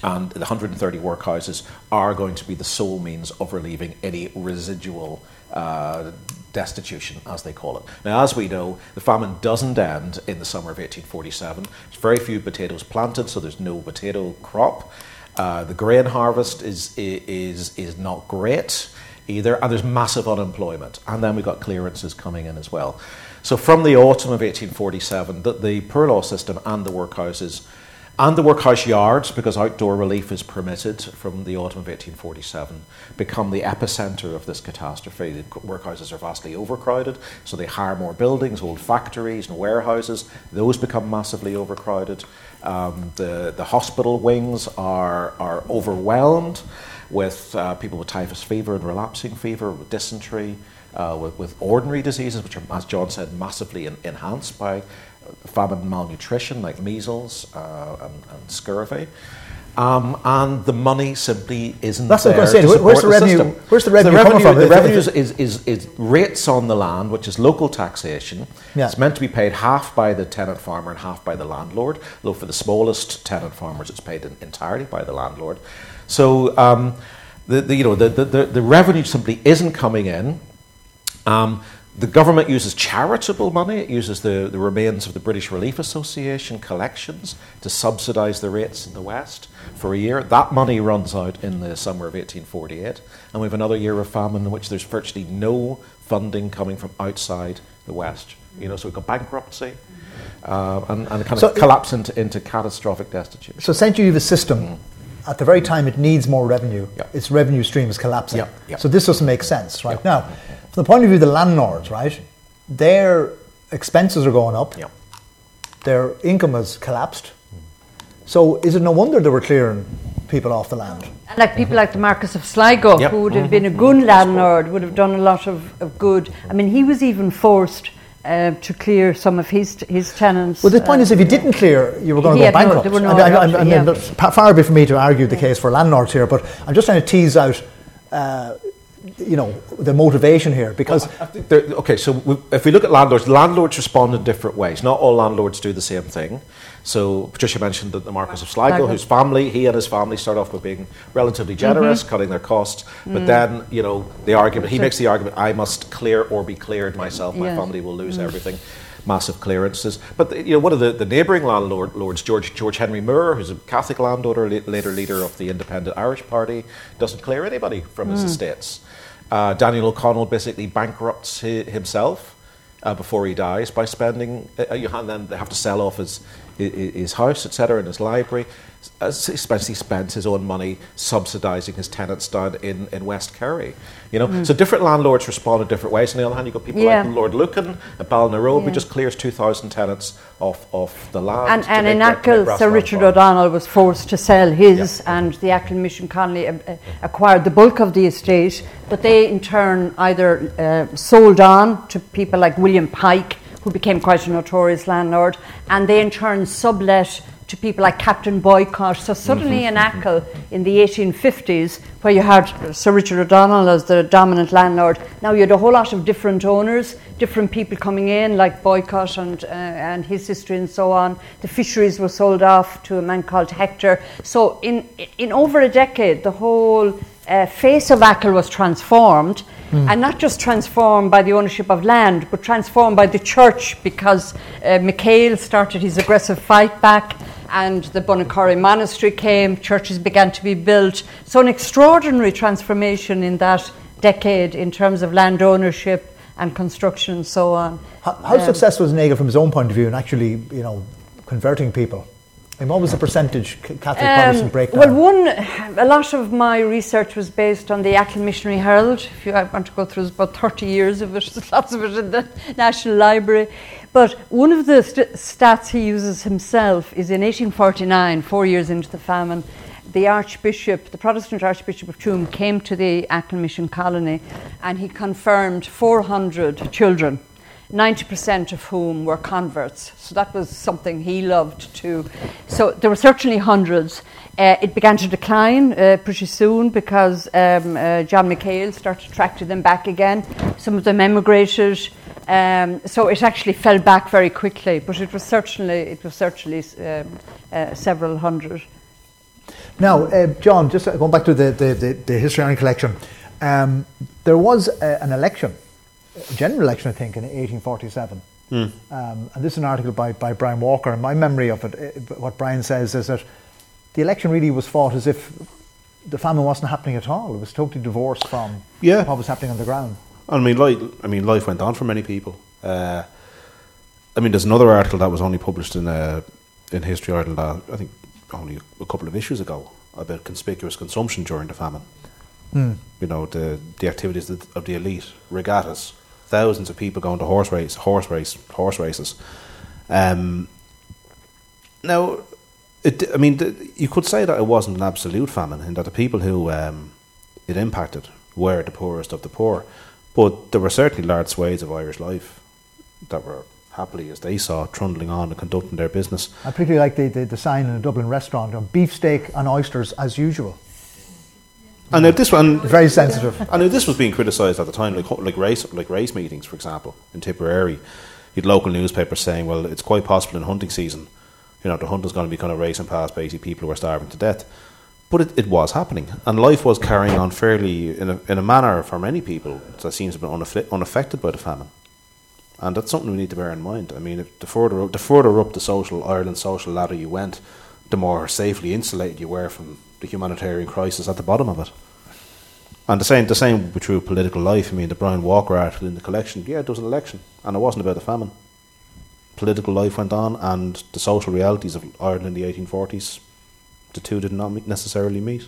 and the 130 workhouses are going to be the sole means of relieving any residual uh, destitution, as they call it. Now, as we know, the famine doesn't end in the summer of 1847. There's very few potatoes planted, so there's no potato crop. Uh, the grain harvest is, is, is not great either, and there's massive unemployment. And then we've got clearances coming in as well. So from the autumn of 1847, the, the poor law system and the workhouses and the workhouse yards, because outdoor relief is permitted from the autumn of 1847, become the epicentre of this catastrophe. The workhouses are vastly overcrowded, so they hire more buildings, old factories and warehouses. Those become massively overcrowded. Um, the, the hospital wings are, are overwhelmed with uh, people with typhus fever and relapsing fever, with dysentery, uh, with, with ordinary diseases, which are, as John said, massively in, enhanced by famine malnutrition like measles uh, and, and, scurvy. Um, and the money simply isn't That's there. What I was going to say. Where's the, revenue? System. Where's the revenue, so the revenue coming from? The revenue is, is, is, rates on the land, which is local taxation. Yeah. It's meant to be paid half by the tenant farmer and half by the landlord. Though for the smallest tenant farmers, it's paid entirely by the landlord. So um, the, the, you know the, the, the revenue simply isn't coming in. Um, the government uses charitable money, it uses the, the remains of the British Relief Association collections to subsidise the rates in the West for a year. That money runs out in the summer of 1848, and we have another year of famine in which there's virtually no funding coming from outside the West. You know, so we've got bankruptcy. Uh, and, and kind so of collapse into, into catastrophic destitution. So essentially, you have a system mm at the very time it needs more revenue, its revenue stream is collapsing. So this doesn't make sense, right? Now, from the point of view of the landlords, right, their expenses are going up, their income has collapsed. So is it no wonder they were clearing people off the land? And like people like the Marquess of Sligo, who would have been a good landlord, would have done a lot of, of good. I mean, he was even forced uh, to clear some of his his tenants. Well, the point uh, is, if you didn't clear, you were going to go bankrupt. No, no I, I, I, I mean, yeah. far be for me to argue the case for landlords here, but I'm just trying to tease out. Uh, you know the motivation here because well, there, okay so we, if we look at landlords landlords respond in different ways not all landlords do the same thing so Patricia mentioned that the Marquess of Sligo, whose family, he and his family start off with being relatively generous, mm-hmm. cutting their costs, but mm. then, you know, the argument, he makes the argument, I must clear or be cleared myself, my yes. family will lose mm. everything. Massive clearances. But, you know, one of the, the neighbouring landlords, George, George Henry Moore, who's a Catholic landowner, later leader of the Independent Irish Party, doesn't clear anybody from mm. his estates. Uh, Daniel O'Connell basically bankrupts himself uh, before he dies by spending, uh, and then they have to sell off his his house, etc., and his library. Especially spends his own money subsidising his tenants down in, in West Kerry. You know, mm. so different landlords respond in different ways. On the other hand, you've got people yeah. like Lord Lucan at Ballinrobe yeah. who just clears 2,000 tenants off, off the land. And, and in Achill, Sir Richard O'Donnell was forced to sell his, yeah. and the Achill Mission colony uh, uh, acquired the bulk of the estate, but they in turn either uh, sold on to people like William Pike who became quite a notorious landlord, and they in turn sublet to people like Captain Boycott. So suddenly mm-hmm. in Achill in the 1850s, where you had Sir Richard O'Donnell as the dominant landlord, now you had a whole lot of different owners, different people coming in, like Boycott and, uh, and his sister and so on. The fisheries were sold off to a man called Hector. So in, in over a decade, the whole uh, face of Achill was transformed, mm. and not just transformed by the ownership of land, but transformed by the church because uh, MacHale started his aggressive fight back and the Bunnacurry Monastery came, churches began to be built. So, an extraordinary transformation in that decade in terms of land ownership and construction and so on. How, how um, successful was Nangle from his own point of view in actually, you know, converting people? And what was the percentage Catholic um, Protestant breakdown? Well, one, a lot of my research was based on the Achill Missionary Herald. If you want to go through, about 30 years of it, lots of it in the National Library. But one of the st- stats he uses himself is in 1849, four years into the famine, the Archbishop, the Protestant Archbishop of Tuam, came to the Achill Mission colony and he confirmed 400 children 90% of whom were converts. So that was something he loved too. So there were certainly hundreds. Uh, it began to decline uh, pretty soon because um, uh, John MacHale started attracting them back again. Some of them emigrated. Um, so it actually fell back very quickly, but it was certainly it was certainly um, uh, several hundred. Now, uh, John, just going back to the the, the, the histrionic collection, um, there was uh, an election general election, I think, in 1847. Mm. Um, and this is an article by, by Brian Walker. And my memory of it, uh, what Brian says is that the election really was fought as if the famine wasn't happening at all. It was totally divorced from yeah. what was happening on the ground. I mean, life, I mean, life went on for many people. Uh, I mean, there's another article that was only published in uh, in History Ireland, uh, I think, only a couple of issues ago about conspicuous consumption during the famine. Mm. You know, the the activities of the elite, regattas, thousands of people going to horse race, horse race, horse races. Um, now, it, I mean, you could say that it wasn't an absolute famine, and that the people who um, it impacted were the poorest of the poor, but there were certainly large swathes of Irish life that were happily, as they saw, trundling on and conducting their business. I particularly like the, the, the sign in a Dublin restaurant beefsteak and oysters as usual. And now this one very sensitive. Know this was being criticised at the time, like like race like race meetings, for example, in Tipperary. You'd local newspapers saying, "Well, it's quite possible in hunting season, you know, the hunt is going to be kind of racing past basically people who are starving to death." But it, it was happening, and life was carrying on fairly in a, in a manner for many people that seems to be unaff- unaffected by the famine, and that's something we need to bear in mind. I mean, the further up, the further up the social Ireland social ladder you went, the more safely insulated you were from the humanitarian crisis at the bottom of it. And the same, the same with true political life. I mean, the Brian Walker article in the collection, yeah, it was an election, and it wasn't about the famine. Political life went on, and the social realities of Ireland in the 1840s, the two did not necessarily meet.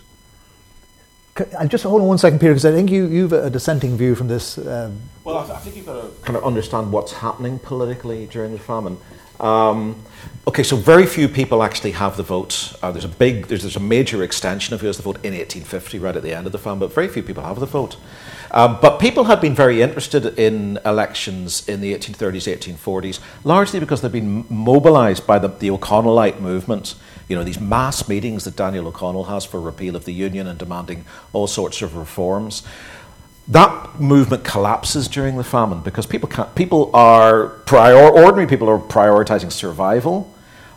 I'll just hold on one second, Peter, because I think you, you've a dissenting view from this. Um, well, I, th- I, think you've got to kind of understand what's happening politically during the famine. Um, okay, so very few people actually have the vote. Uh, there's a big, there's, there's a major extension of who has the vote in 1850, right at the end of the famine, but very few people have the vote. Um, but people had been very interested in elections in the 1830s, 1840s, largely because they've been mobilised by the, the O'Connellite movement. You know, these mass meetings that Daniel O'Connell has for repeal of the Union and demanding all sorts of reforms that movement collapses during the famine because people people are prior, ordinary people are prioritizing survival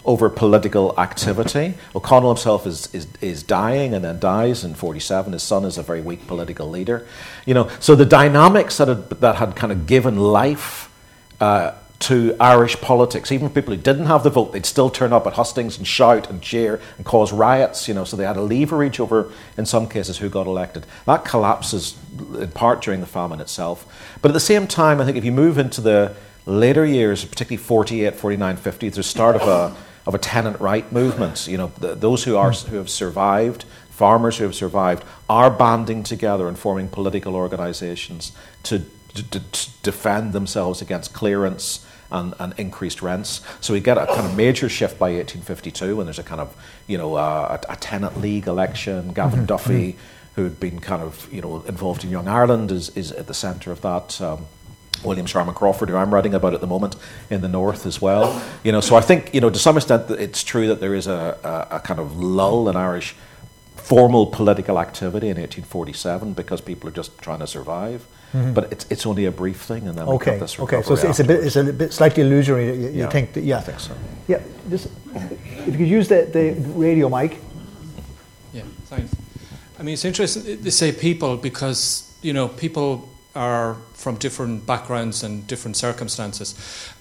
over political activity. O'Connell himself is, is, is dying and then dies in 47. His son is a very weak political leader. You know, so the dynamics that had, that had kind of given life uh, to Irish politics. Even people who didn't have the vote, they'd still turn up at hustings and shout and cheer and cause riots, you know, so they had a leverage over, in some cases, who got elected. That collapses in part during the famine itself. But at the same time, I think if you move into the later years, particularly 48, 49, 50, there's a start of a, of a tenant right movement. You know, those who, are, who have survived, farmers who have survived, are banding together and forming political organisations to, to, to defend themselves against clearance and, and increased rents. So we get a kind of major shift by 1852 when there's a kind of, you know, uh, a, a, tenant league election. Gavan mm-hmm. Duffy, who had been kind of, you know, involved in Young Ireland, is, is at the centre of that. Um, William Sharman Crawford, who I'm writing about at the moment in the north as well. You know, so I think you know to some extent it's true that there is a, a, a kind of lull in Irish formal political activity in 1847 because people are just trying to survive. Mm-hmm. But it's, it's only a brief thing, and then okay, this okay. So it's, it's, a bit it's a bit slightly illusory. You, you yeah, think? That, yeah, I think so. Yeah, just if you could use the, the radio mic. Yeah, thanks. I mean, it's interesting to say people because, you know, people are from different backgrounds and different circumstances.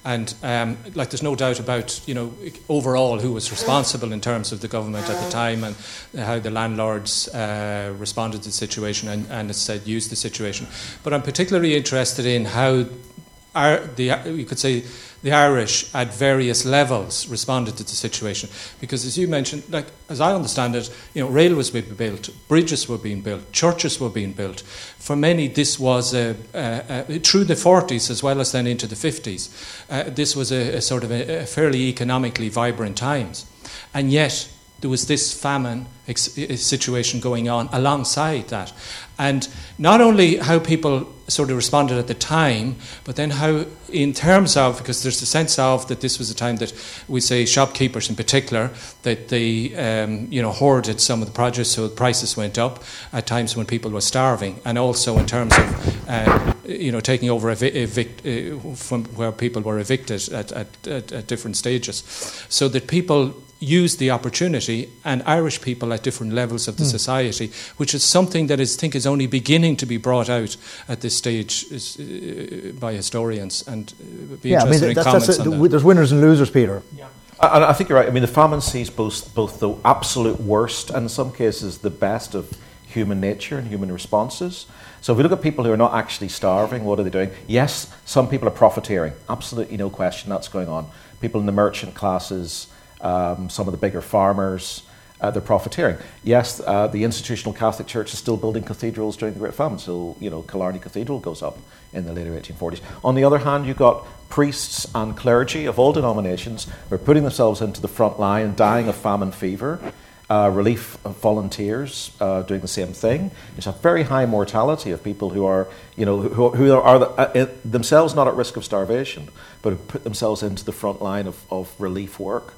And um, like, there's no doubt about, you know, overall who was responsible in terms of the government at the time and how the landlords uh, responded to the situation and, and said, used the situation. But I'm particularly interested in how are the, you could say, the Irish at various levels responded to the situation. Because as you mentioned, like as I understand it, you know, railways were being built, bridges were being built, churches were being built. For many, this was a, a, a, through the 40s as well as then into the 50s. Uh, this was a, sort of a, fairly economically vibrant times, and yet there was this famine uh, situation going on alongside that. And not only how people sort of responded at the time, but then how, in terms of, because there's a sense of that this was a time that we say shopkeepers in particular, that they, um, you know, hoarded some of the produce, so the prices went up at times when people were starving, and also in terms of, uh, you know, taking over evic- evict, uh, from where people were evicted at, at, at, at different stages, so that people use the opportunity, and Irish people at different levels of the mm. society, which is something that I think is only beginning to be brought out at this stage is, uh, by historians. And uh, be yeah, interested I mean, in comments a, on that. There's winners and losers, Peter. Yeah. I, I think you're right. I mean, the famine sees both, both the absolute worst and in some cases the best of human nature and human responses. So if we look at people who are not actually starving, what are they doing? Yes, some people are profiteering. Absolutely no question that's going on. People in the merchant classes, um, some of the bigger farmers, uh, they're profiteering. Yes, uh, the institutional Catholic Church is still building cathedrals during the Great Famine, so you know Killarney Cathedral goes up in the later 1840s. On the other hand, you've got priests and clergy of all denominations who are putting themselves into the front line and dying of famine fever. Uh, relief volunteers uh, doing the same thing. It's a very high mortality of people who are, you know, who, who are, are uh, themselves not at risk of starvation, but have put themselves into the front line of, of relief work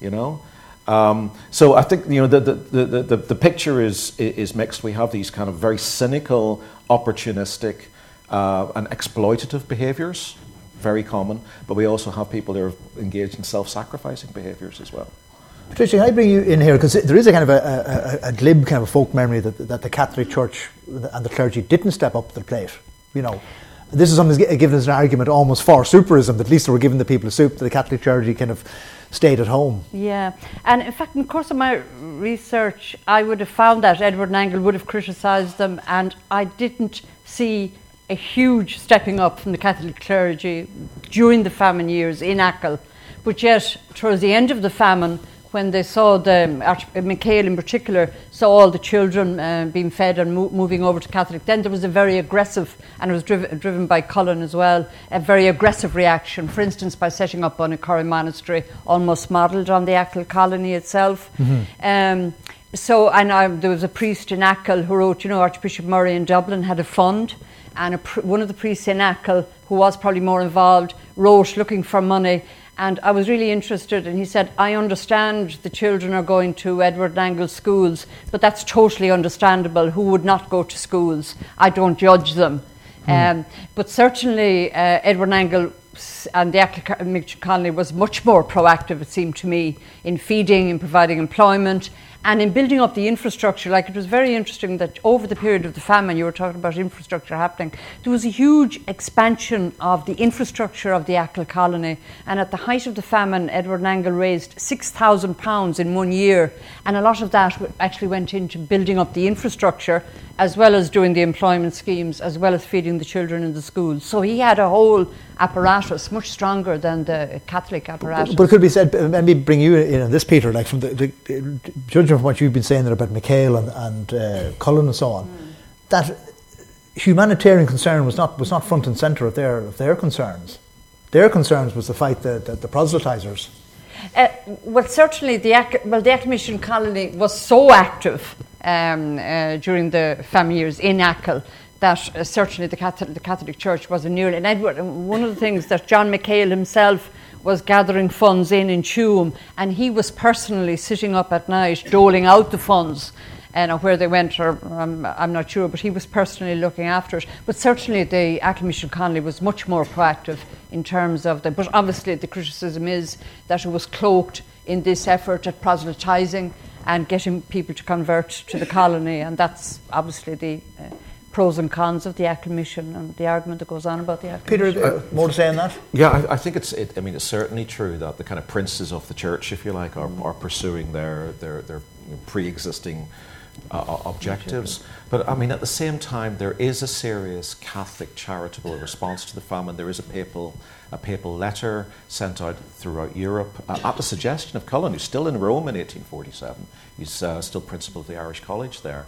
you know. Um, so I think you know the, the, the, the, the picture is, is mixed. We have these kind of very cynical, opportunistic, uh, and exploitative behaviours, very common, but we also have people that are engaged in self-sacrificing behaviours as well. Patricia, I bring you in here because there is a kind of a, a, a, glib kind of folk memory that, that the Catholic Church and the clergy didn't step up to the plate. You know, this is something given as an argument almost for souperism. That at least they were giving the people a soup. The Catholic clergy kind of stayed at home. Yeah, and in fact, in the course of my research, I would have found that Edward Nangle would have criticised them, and I didn't see a huge stepping up from the Catholic clergy during the famine years in Achill. But yet, towards the end of the famine, when they saw the Arch- MacHale in particular saw all the children uh, being fed and mo- moving over to Catholic, then there was a very aggressive, and it was driven, driven by Cullen as well, a very aggressive reaction. For instance, by setting up Bunnacurry Monastery, almost modelled on the Achill colony itself. Mm-hmm. Um, so, and I, there was a priest in Achill who wrote, you know, Archbishop Murray in Dublin had a fund, and a pr- one of the priests in Achill, who was probably more involved, wrote looking for money and I was really interested, and he said, I understand the children are going to Edward Nangle schools, but that's totally understandable. Who would not go to schools? I don't judge them. Mm. Um, but certainly, uh, Edward Nangle and the Achill Colony was much more proactive, it seemed to me, in feeding and providing employment and in building up the infrastructure, like it was very interesting that over the period of the famine, you were talking about infrastructure happening, there was a huge expansion of the infrastructure of the Achill colony. And at the height of the famine, Edward Nangle raised £6,000 in one year. And a lot of that actually went into building up the infrastructure, as well as doing the employment schemes, as well as feeding the children in the schools. So he had a whole apparatus much stronger than the Catholic apparatus. But, but it could be said, uh, let me bring you in on this, Peter, like from the, the from what you've been saying there about MacHale and, and uh, Cullen and so on, mm. that humanitarian concern was not was not front and centre of their of their concerns. Their concerns was to fight the the, the proselytizers. Uh, well, certainly the well the Achill colony was so active um, uh, during the famine years in Achill that uh, certainly the Catholic, the Catholic Church was a near and Edward. One of the things that John MacHale himself was gathering funds in in Tuam, and he was personally sitting up at night doling out the funds. And uh, where they went, or um, I'm not sure, but he was personally looking after it. But certainly, the Mission colony was much more proactive in terms of the. But obviously, the criticism is that it was cloaked in this effort at proselytising and getting people to convert to the colony. And that's obviously the uh, pros and cons of the Achill mission and the argument that goes on about the Achill Peter, mission. uh, more to say on that? Yeah, I, I think it's. It, I mean, it's certainly true that the kind of princes of the church, if you like, are, are pursuing their their their pre-existing uh, objectives. But I mean, at the same time, there is a serious Catholic charitable response to the famine. There is a papal a papal letter sent out throughout Europe uh, at the suggestion of Cullen, who's still in Rome in 1847. He's uh, still principal of the Irish College there.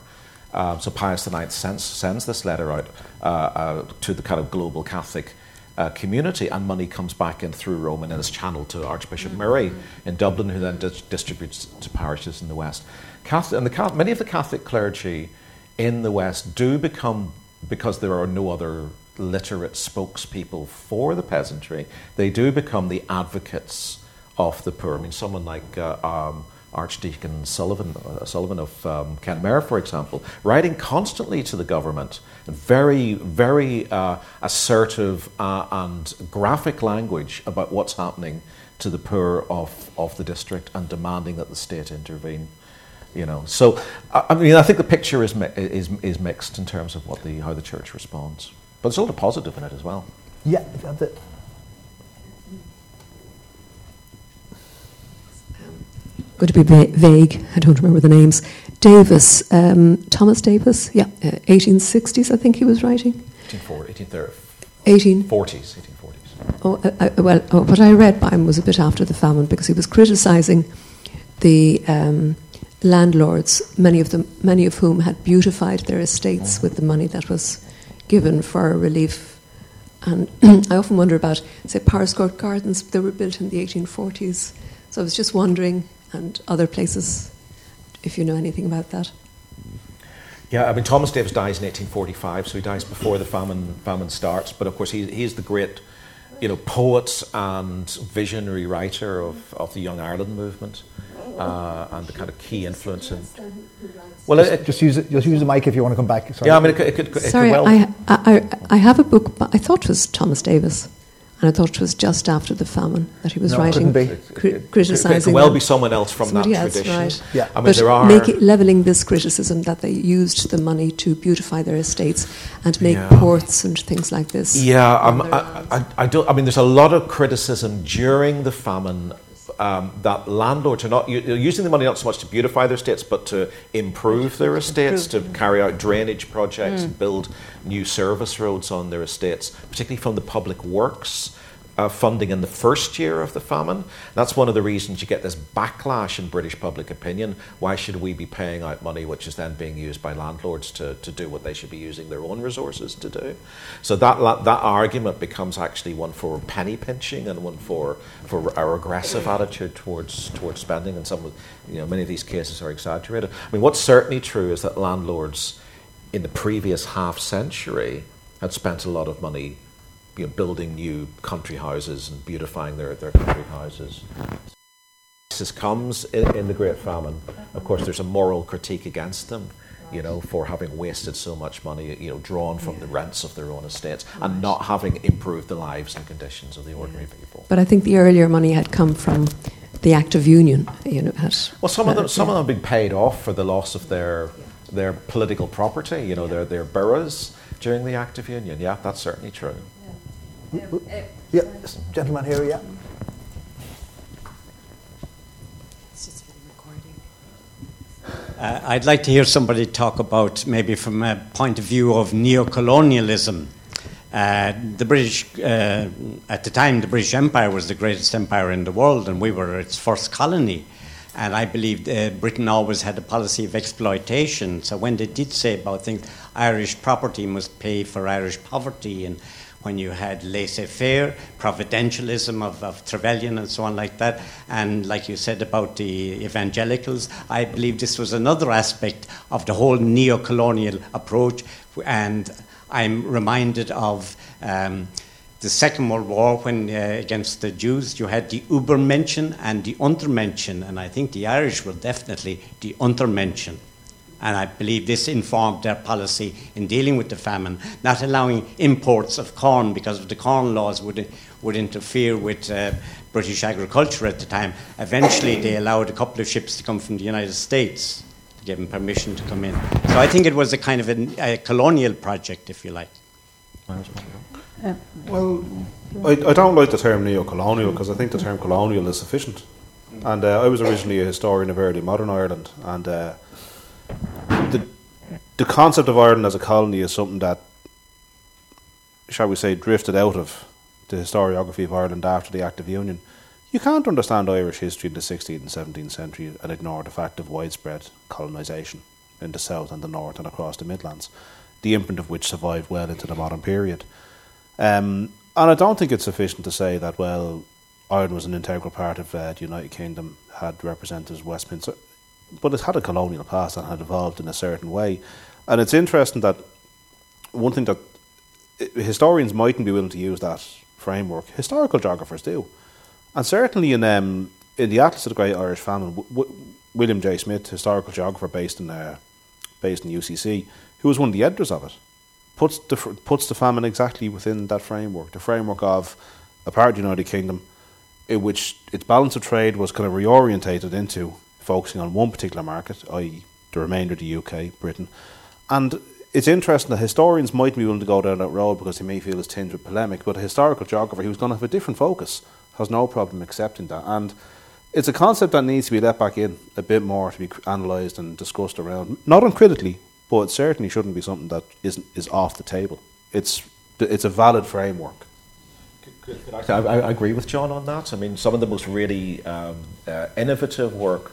Um, so Pius IX sends, sends this letter out uh, uh, to the kind of global Catholic uh, community, and money comes back in through Rome and is channeled to Archbishop Murray in Dublin, who then dis- distributes to parishes in the West. Catholic, and the, many of the Catholic clergy in the West do become, because there are no other literate spokespeople for the peasantry, they do become the advocates of the poor. I mean, someone like uh, um, Archdeacon Sullivan, uh, Sullivan of um, Kenmare, for example, writing constantly to the government, very, very uh, assertive uh, and graphic language about what's happening to the poor of, of the district and demanding that the state intervene. You know, so I mean, I think the picture is, mi- is, is mixed in terms of what the, how the church responds. But there's a lot of positive in it as well. Yeah. The, going to be vague. I don't remember the names. Davis, um, Thomas Davis, yeah, uh, 1860s, I think he was writing. 1840s. 1840s. Oh, uh, uh, well, oh, what I read by him was a bit after the famine because he was criticising the um, landlords, many of them, many of whom had beautified their estates with the money that was given for relief. And I often wonder about, say, Powerscourt Gardens. They were built in the 1840s, so I was just wondering, and other places, if you know anything about that. Yeah, I mean, Thomas Davis dies in 1845, so he dies before the famine, famine starts. But of course, he, he's the great, you know, poet and visionary writer of, of the Young Ireland movement. Uh, and the kind of key influence in. Well, it, just use it, just use the mic if you want to come back. Sorry. Yeah, I mean, it could. It could Sorry, could well I, I, I have a book. but I thought it was Thomas Davis, and I thought it was just after the famine that he was no, writing, cri- criticising. It could well be someone else from Somebody that else, tradition. Right. Yeah, I mean, but there are make leveling this criticism that they used the money to beautify their estates and make Yeah. ports and things like this. Yeah, on um, I. I, I don't. I mean, there's a lot of criticism during the famine um, that landlords are not using the money not so much to beautify their estates, but to improve their estates, to carry out drainage projects, build new service roads on their estates, particularly from the public works. Uh, funding in the first year of the famine. That's one of the reasons you get this backlash in British public opinion. Why should we be paying out money which is then being used by landlords to, to do what they should be using their own resources to do? So that that argument becomes actually one for penny pinching and one for, for our aggressive attitude towards towards spending. And some of you know many of these cases are exaggerated. I mean, what's certainly true is that landlords in the previous half century had spent a lot of money you know, building new country houses and beautifying their, their country houses. This comes in, in the Great Famine. Of course, there's a moral critique against them, you know, for having wasted so much money, you know, drawn from the rents of their own estates and not having improved the lives and conditions of the ordinary people. But I think the earlier money had come from the Act of Union. You know, had, Well, some of uh, them, some yeah. of them have been paid off for the loss of their their political property, you know, their their boroughs during the Act of Union. Yeah, that's certainly true. Yeah, this gentleman here, yeah. Uh, I'd like to hear somebody talk about, maybe from a point of view of neocolonialism. Uh, the British, uh, at the time, the British Empire was the greatest empire in the world, and we were its first colony. And I believe uh, Britain always had a policy of exploitation. So when they did say about things, Irish property must pay for Irish poverty, and when you had laissez-faire, providentialism of, of Trevelyan and so on like that, and like you said about the evangelicals, I believe this was another aspect of the whole neo-colonial approach, and I'm reminded of um, the Second World War when uh, against the Jews you had the Übermenschen and the Untermenschen, and I think the Irish were definitely the Untermenschen. And I believe this informed their policy in dealing with the famine, not allowing imports of corn because of the corn laws would, would interfere with uh, British agriculture at the time. Eventually, they allowed a couple of ships to come from the United States to give them permission to come in. So I think it was a kind of a, a colonial project, if you like. Well, I, I don't like the term neo-colonial because I think the term colonial is sufficient. And uh, I was originally a historian of early modern Ireland, and uh, the the concept of Ireland as a colony is something that, shall we say, drifted out of the historiography of Ireland after the Act of Union. You can't understand Irish history in the 16th and 17th century and ignore the fact of widespread colonisation in the south and the north and across the Midlands, the imprint of which survived well into the modern period. Um, and I don't think it's sufficient to say that, well, Ireland was an integral part of uh, the United Kingdom, had representatives Westminster, but it had a colonial past and had evolved in a certain way. And it's interesting that one thing that historians mightn't be willing to use that framework, historical geographers do. And certainly in um, in the Atlas of the Great Irish Famine, w- w- William J. Smyth, historical geographer based in uh, based in UCC, who was one of the editors of it, puts the puts the famine exactly within that framework, the framework of a part of the United Kingdom, in which its balance of trade was kind of reorientated into focusing on one particular market, i.e., the remainder of the UK, Britain, and it's interesting that historians might be willing to go down that road because they may feel it's tinged with polemic, but a historical geographer who's going to have a different focus has no problem accepting that. And it's a concept that needs to be let back in a bit more to be analysed and discussed around, not uncritically, but it certainly shouldn't be something that isn't is off the table. It's it's a valid framework. I, I, agree with John on that. I mean, some of the most really um, uh, innovative work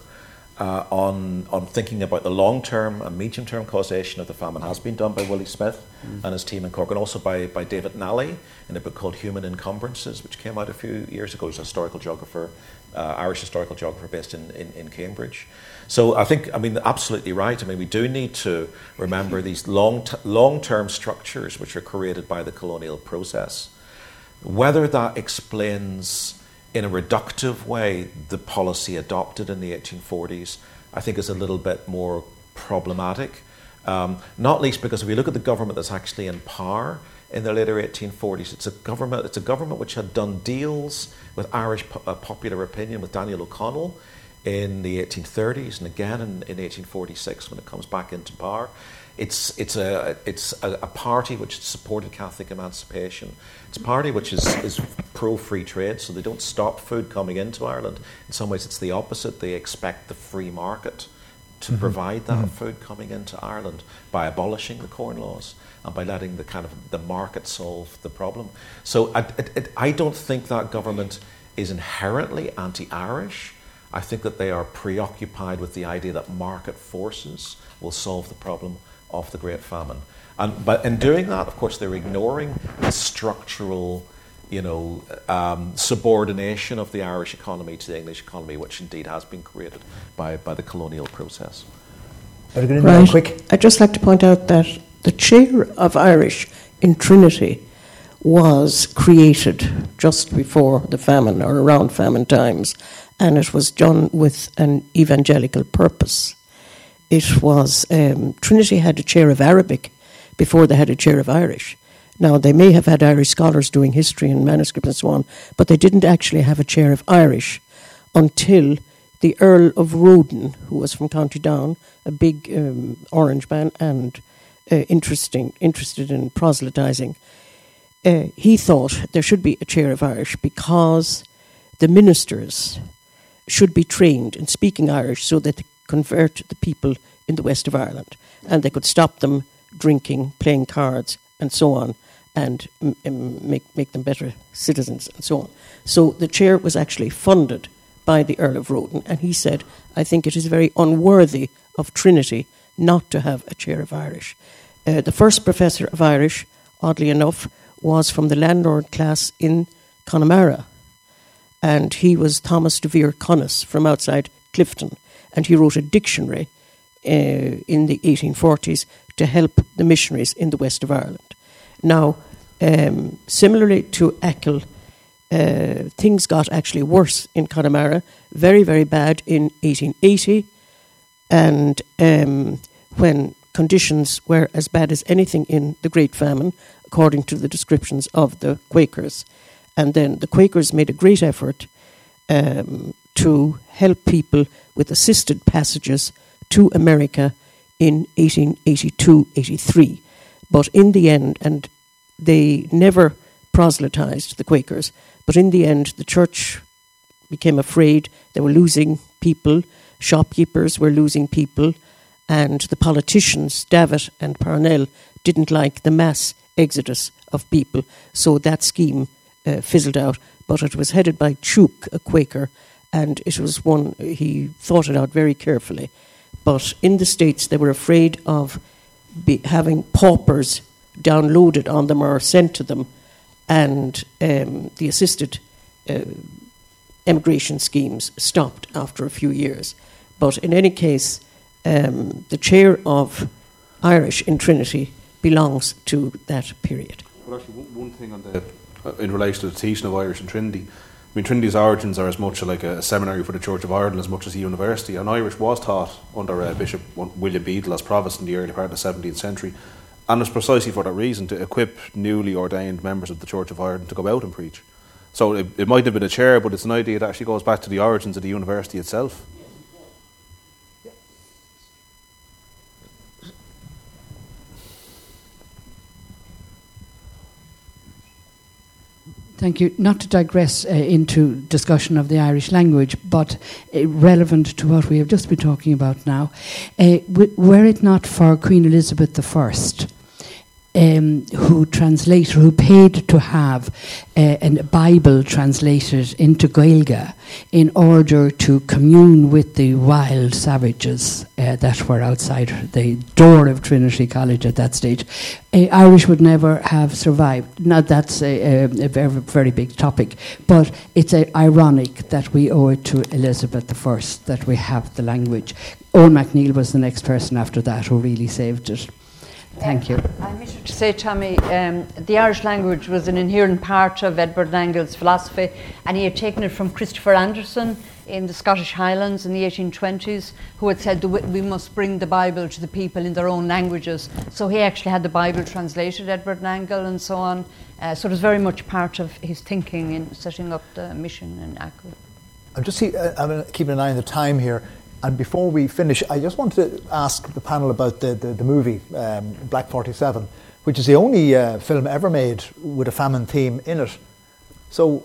uh, on on thinking about the long term and medium term causation of the famine has been done by Willie Smyth mm. and his team in Cork, and also by, by David Nally in a book called Human Encumbrances, which came out a few years ago. He's a historical geographer, uh, Irish historical geographer based in, in, in, Cambridge. So I think, I mean, absolutely right. I mean, we do need to remember these long t- long term structures which are created by the colonial process. Whether that explains in a reductive way the policy adopted in the 1840s, I think is a little bit more problematic. Um, not least because if we look at the government that's actually in power in the later 1840s, it's a government. It's a government which had done deals with Irish po- uh, popular opinion with Daniel O'Connell in the 1830s and again in, in 1846 when it comes back into power. It's, it's, a, it's a, a, party which supported Catholic emancipation. It's a party which is, is pro free trade, so they don't stop food coming into Ireland. In some ways, it's the opposite. They expect the free market to mm-hmm. provide that mm-hmm. food coming into Ireland by abolishing the corn laws and by letting the kind of the market solve the problem. So I, it, I don't think that government is inherently anti-Irish. I think that they are preoccupied with the idea that market forces will solve the problem of the Great Famine. And, but in doing that, of course, they're ignoring the structural you know, um, subordination of the Irish economy to the English economy, which indeed has been created by, by the colonial process. Right. Quick. I'd just like to point out that the chair of Irish in Trinity was created just before the famine or around famine times, and it was done with an evangelical purpose it was um, Trinity had a chair of Arabic before they had a chair of Irish. Now, they may have had Irish scholars doing history and manuscripts and so on, but they didn't actually have a chair of Irish until the Earl of Roden, who was from County Down, a big um, Orange man and uh, interesting, interested in proselytizing, uh, he thought there should be a chair of Irish because the ministers should be trained in speaking Irish so that they convert the people in the west of Ireland, and they could stop them drinking, playing cards, and so on, and make make them better citizens, and so on. So the chair was actually funded by the Earl of Roden, and he said, "I think it is very unworthy of Trinity not to have a chair of Irish." Uh, the first professor of Irish, oddly enough, was from the landlord class in Connemara, and he was Thomas de Vere Coneys from outside Clifden, and he wrote a dictionary uh, in the 1840s to help the missionaries in the west of Ireland. Now, um, similarly to Achill, uh, things got actually worse in Connemara, very, very bad in 1880. And um, when conditions were as bad as anything in the Great Famine, according to the descriptions of the Quakers. And then the Quakers made a great effort um, to help people with assisted passages to America in 1882 83. But in the end, and they never proselytized the Quakers, but in the end, the church became afraid they were losing people, shopkeepers were losing people, and the politicians, Davitt and Parnell, didn't like the mass exodus of people, so that scheme uh, fizzled out. But it was headed by Tuke, a Quaker, and it was one he thought it out very carefully. But in the States, they were afraid of having paupers downloaded on them or sent to them, and um, the assisted uh, emigration schemes stopped after a few years. But in any case, um, the chair of Irish in Trinity belongs to that period. Well, actually, one thing on the, uh, in relation to the teaching of Irish in Trinity, I mean, Trinity's origins are as much like a seminary for the Church of Ireland as much as a university, and Irish was taught under uh, Bishop William Bedell as provost in the early part of the 17th century. And it's precisely for that reason to equip newly ordained members of the Church of Ireland to go out and preach. So it, it might have been a chair, but it's an idea that actually goes back to the origins of the university itself. Thank you. Not to digress uh, into discussion of the Irish language, but uh, relevant to what we have just been talking about now, uh, were it not for Queen Elizabeth I, um, who translated, who paid to have uh, a Bible translated into Gaeilge in order to commune with the wild savages uh, that were outside the door of Trinity College at that stage. Uh, Irish would never have survived. Now, that's a, a, a very, very, big topic, but it's ironic that we owe it to Elizabeth I that we have the language. Eoin MacNeill was the next person after that who really saved it. Thank you. I wish to say, Tommy, um, the Irish language was an inherent part of Edward Nangle's philosophy, and he had taken it from Christopher Anderson in the Scottish Highlands in the 1820s, who had said that we must bring the Bible to the people in their own languages. So he actually had the Bible translated, Edward Nangle, and so on. Uh, so it was very much part of his thinking in setting up the mission in Achill. I'm just see, uh, I'm keeping an eye on the time here. And before we finish, I just wanted to ask the panel about the, the, the movie, um, Black 47, which is the only uh, film ever made with a famine theme in it. So,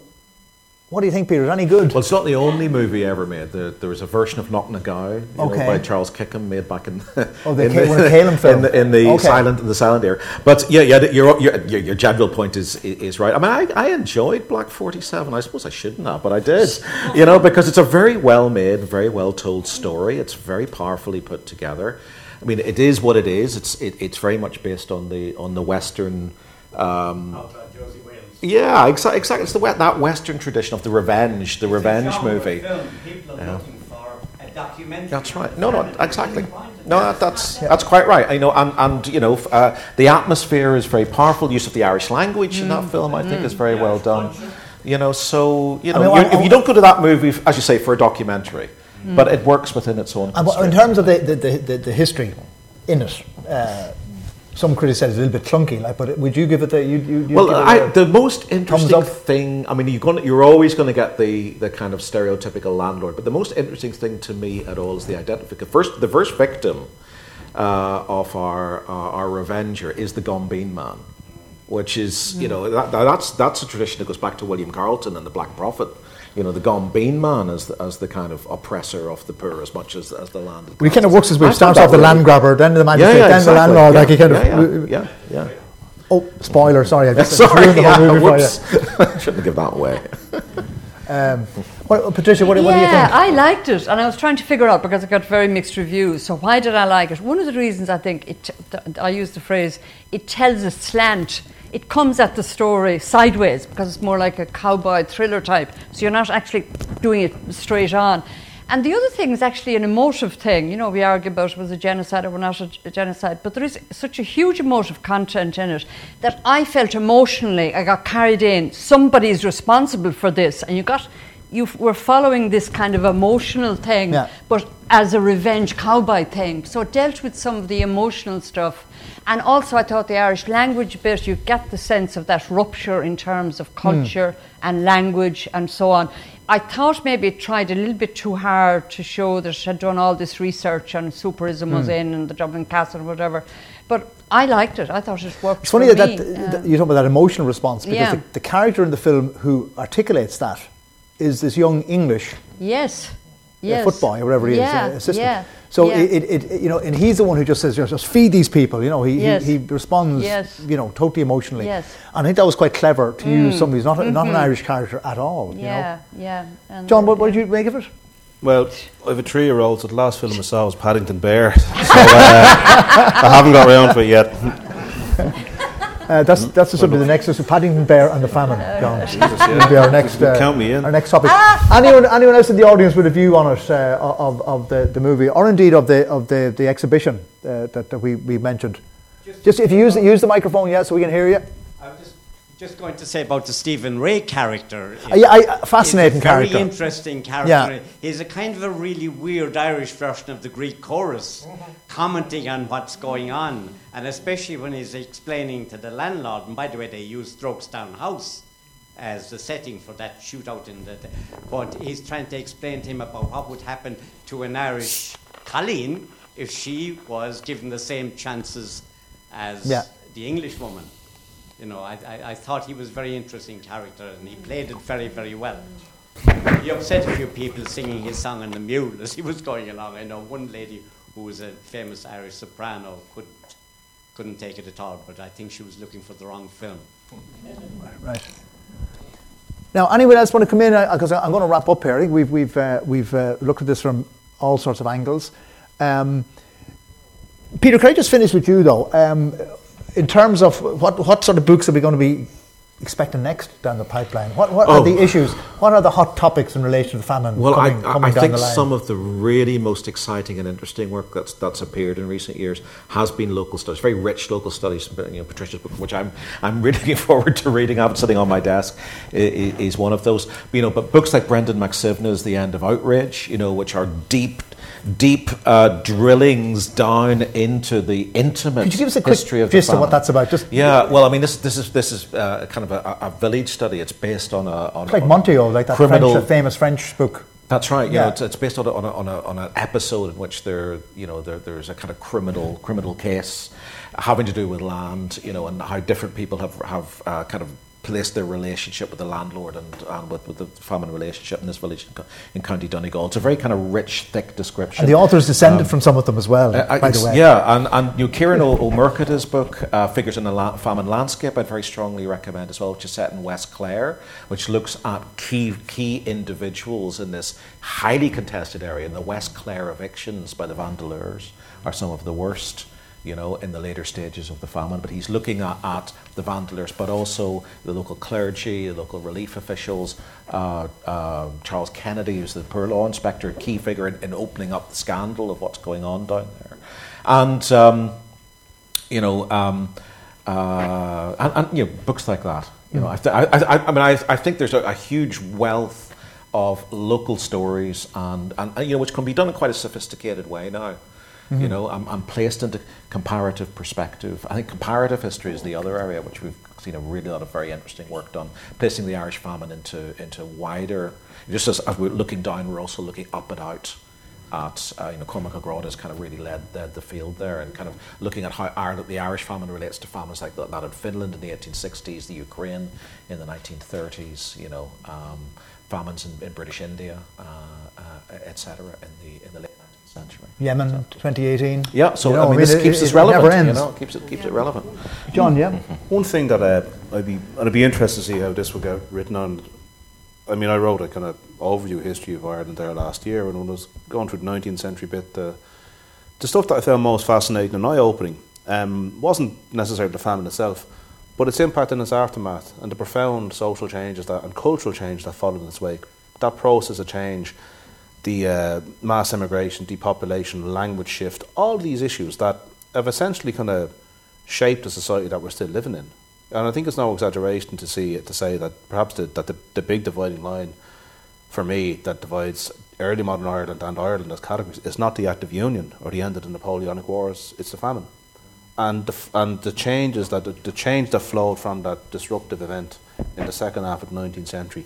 what do you think, Peter? Is any good? Well, it's not the only movie ever made. There, there was a version of Knocknagow okay. by Charles Kickham made back in, oh, the, in the, one of film. in the, in the okay. silent in the silent era. But yeah, yeah, your, your, your, your general point is is right. I mean, I, I enjoyed Black Forty Seven. I suppose I shouldn't have, but I did. you know, because it's a very well made, very well told story. It's very powerfully put together. I mean, it is what it is. It's it, it's very much based on the on the Western. Um, yeah, exactly. Exactly. It's the that Western tradition of the revenge, the it's revenge movie. Yeah. That's right. No, no, exactly. No, that, that's that's quite right. You know, and, and you know, uh, the atmosphere is very powerful. Use of the Irish language mm. in that mm. film, I think, mm. is very yeah, well done. You know, so you know, I mean, if you don't go to that movie, as you say, for a documentary, mm. but it works within its own. in terms of the, the, the, the, history in it, uh, some critics said it's a little bit clunky, like, but would you give it the? You, you, well, I, the most interesting thing. I mean, you're going, you're always going to get the the kind of stereotypical landlord, but the most interesting thing to me at all is the identification. First, the first victim uh, of our uh, our revenger is the gombeen man, which is mm. you know that, that's that's a tradition that goes back to William Carleton and the Black Prophet you know, the gombeen man as the, as the kind of oppressor of the poor as much as, as the land. he kind of works as we start off the land grabber, then the magistrate, yeah, yeah, then exactly. the landlord. Yeah, like he kind of. Yeah, yeah. yeah. Oh, spoiler! Sorry, I just sorry, the whole movie whoops. Shouldn't give that away. um, what, Patricia, what, yeah, what, do you think? Yeah, I liked it, and I was trying to figure out because I got very mixed reviews. So why did I like it? One of the reasons I think it, I use the phrase, it tells a slant it comes at the story sideways because it's more like a cowboy thriller type. So you're not actually doing it straight on. And the other thing is actually an emotive thing. You know, we argue about was a genocide or not a genocide, but there is such a huge emotive content in it that I felt emotionally I got carried in. Somebody is responsible for this, and you got you f- were following this kind of emotional thing, Yeah. but as a revenge cowboy thing. So it dealt with some of the emotional stuff. And also, I thought the Irish language bit, you get the sense of that rupture in terms of hmm. culture and language and so on. I thought maybe it tried a little bit too hard to show that it had done all this research and souperism was hmm. in and the Dublin Castle, and whatever. But I liked it. I thought it worked. It's funny that, that you talk about that emotional response because Yeah. the, the character in the film who articulates that is this young English yes. uh, Yes. football or whatever he yeah. is, uh, assistant. Yeah. So yeah. it, it, it, you know, and he's the one who just says, "Just just feed these people." You know, he Yes. he, he responds, Yes. you know, totally emotionally. Yes. Mm. And I think that was quite clever to use somebody who's not a, not an Irish character at all. You know, yeah, yeah. And, John, what, uh, what did you make of it? Well, I have a three-year-old, so the last film I saw was Paddington Bear. So uh, I haven't got around to it yet. Uh, that's that's the subject. The next is Paddington Bear and the famine. John, yeah. will be our next uh, Count me in. Our next topic. anyone anyone else in the audience with a view on it uh, of, of the, the movie or indeed of the of the, the exhibition uh, that, that we, we mentioned? Just if you use use the microphone, yeah, so we can hear you. Just, going to say about the Stephen Rea character. Uh, yeah, I- fascinating He's a very character. interesting character. Yeah. He's a kind of a really weird Irish version of the Greek chorus, commenting on what's going on, and especially when he's explaining to the landlord. And by the way, they use Strokestown House as the setting for that shootout in the. But he's trying to explain to him about what would happen to an Irish Colleen if she was given the same chances as Yeah. the English woman. You know, I, I, I thought he was a very interesting character and he played it very, very well. He upset a few people singing his song on the mule as he was going along. I know one lady who was a famous Irish soprano couldn't, couldn't take it at all, but I think she was looking for the wrong film. Right. Now, anyone else want to come in? Because I'm going to wrap up here. We've we've uh, we've uh, looked at this from all sorts of angles. Um, Peter, can I just finish with you though? Um, in terms of what what sort of books are we going to be expecting next down the pipeline? What what are Oh. the issues? What are the hot topics in relation to the famine Well, coming, I, I, coming I think some of the really most exciting and interesting work that's that's appeared in recent years has been local studies, very rich local studies. You know, Patricia's book, which I'm I'm really looking forward to reading. I have it sitting on my desk, i- i- is one of those. You know, but books like Brendan Mac Suibhne's The End of Outrage, you know, which are deep. Deep uh, drillings down into the intimate Could you give us a quick history of gist the of what that's about? Just yeah, well, I mean, this this is this is uh, kind of a, a village study. It's based on a on like on Montaillou, like that criminal French, famous French book. that's right. You Yeah. know, it's, it's based on a, on, a, on, a, on an episode in which there, you know, there, there's a kind of criminal criminal case having to do with land, you know, and how different people have have uh, kind of placed their relationship with the landlord and, and with, with the famine relationship in this village in, in County Donegal. It's a very kind of rich, thick description. And the author's descended from some of them as well, Uh, by the way. Yeah, and, and you know, Kieran O- book, uh, Figures in the La- Famine Landscape, I'd very strongly recommend as well, which is set in West Clare, which looks at key, key individuals in this highly contested area. And the West Clare evictions by the Vandeleurs are some of the worst. You know, in the later stages of the famine, but he's looking at, at the Vandeleurs, but also the local clergy, the local relief officials. Uh, uh, Charles Kennedy, who's the poor law inspector, a key figure in, in opening up the scandal of what's going on down there. And, um, you know, um, uh, and, and, you know, books like that. You know, I, th- I, I, I mean, I, I think there's a, a huge wealth of local stories and, and, and, you know, which can be done in quite a sophisticated way now. You know, I'm, I'm placed into comparative perspective. I think comparative history is the other area which we've seen a really lot of very interesting work done, placing the Irish famine into into wider. Just as, as we're looking down, we're also looking up and out at uh, you know Cormac Ó Gráda has kind of really led, led the field there and kind of looking at how Ireland, the Irish famine relates to famines like that, that in Finland in the 1860s, the Ukraine in the 1930s, you know, um, famines in, in British India, uh, uh, etc. in the in the late 19th century. Yemen, 2018. Yeah, so You know, I mean, this it- keeps it- us it relevant. never ends. You know, keeps it keeps it relevant. John, yeah. One thing that uh, I'd be and I'd be interested to see how this would get written on. I mean, I wrote a kind of overview history of Ireland there last year, and when I was going through the 19th century bit, the the stuff that I found most fascinating and eye opening um, wasn't necessarily the famine itself, but its impact in its aftermath and the profound social changes that and cultural change that followed in its wake. That process of change, the uh, mass immigration, depopulation, language shift, all these issues that have essentially kind of shaped the society that we're still living in. And I think it's no exaggeration to see to say that perhaps the, that the, the big dividing line for me, that divides early modern Ireland and Ireland as categories is not the Act of Union or the end of the Napoleonic Wars, it's the famine. And the, and the changes that the, the change that flowed from that disruptive event in the second half of the 19th century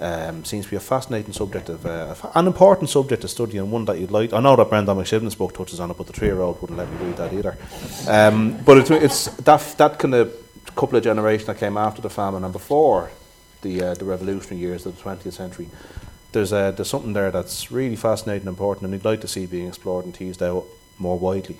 um, seems to be a fascinating subject of uh, an important subject to study and one that you'd like. I know that Brendan Mac Suibhne's book touches on it, but the three-year-old wouldn't let me read that either. Um, but it's, it's that that kind of couple of generations that came after the famine and before the uh, the revolutionary years of the 20th century. There's there's something there that's really fascinating and important, and you'd like to see being explored and teased out more widely.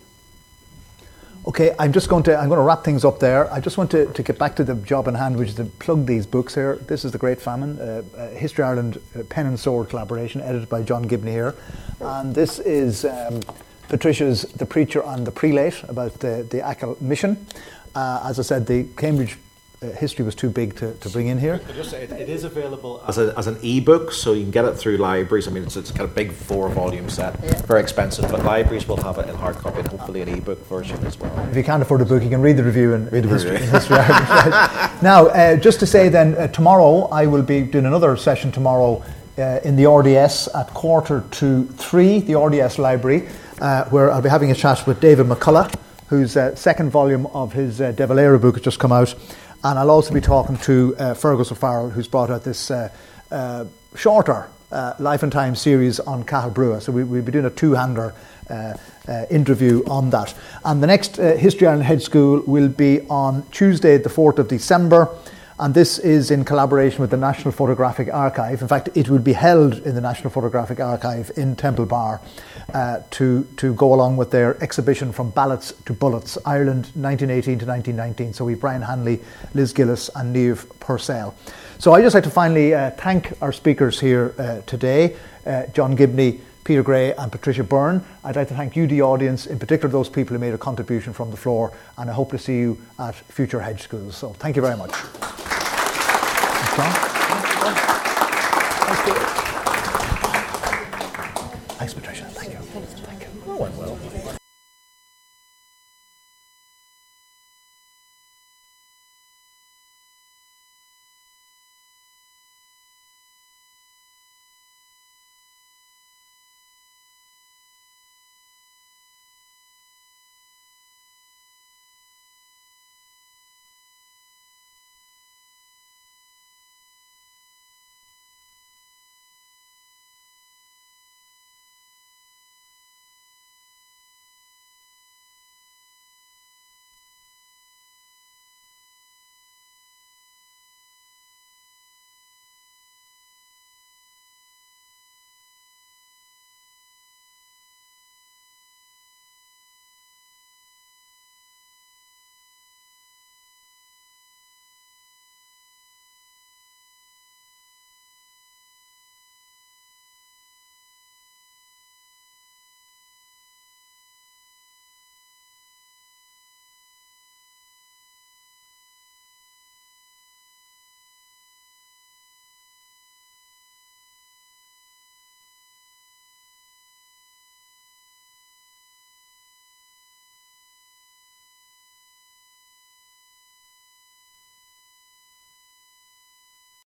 Okay, I'm just going to I'm going to wrap things up there. I just want to, to get back to the job in hand, which is to plug these books here. This is the Great Famine, uh, uh, History Ireland uh, pen and sword collaboration, edited by John Gibney here, and this is um, Patricia's The Preacher and the Prelate about the the Achill mission. Uh, as I said, the Cambridge uh, history was too big to, to bring in here. Just say it, it is available as, a, as an ebook, so you can get it through libraries. I mean, it's, it's kind of a big four volume set, very expensive, but libraries will have it in hard copy and hopefully an ebook version as well. If you can't afford a book, you can read the review in, Read the history, review. History right. Now, uh, just to say then, uh, tomorrow I will be doing another session tomorrow uh, in the RDS at quarter to three, the RDS library, uh, where I'll be having a chat with David McCullagh, whose uh, second volume of his uh, De Valera book has just come out. And I'll also be talking to uh, Fergus O'Farrell, who's brought out this uh, uh, shorter uh, Life and Time series on Cathal Brugha. So we, we'll be doing a two-hander interview on that. And the next History Ireland Hedge School will be on Tuesday, the 4th of December. And this is in collaboration with the National Photographic Archive. In fact, it will be held in the National Photographic Archive in Temple Bar uh, to, to go along with their exhibition From Ballots to Bullets, Ireland 1918 to 1919. So we've Brian Hanley, Liz Gillis, and Niamh Puirséil. So I'd just like to finally uh, thank our speakers here uh, today uh, John Gibney, Peter Gray, and Patricia Byrne. I'd like to thank you, the audience, in particular those people who made a contribution from the floor, and I hope to see you at future hedge schools. So thank you very much. Thanks, John. Thanks, Patricia.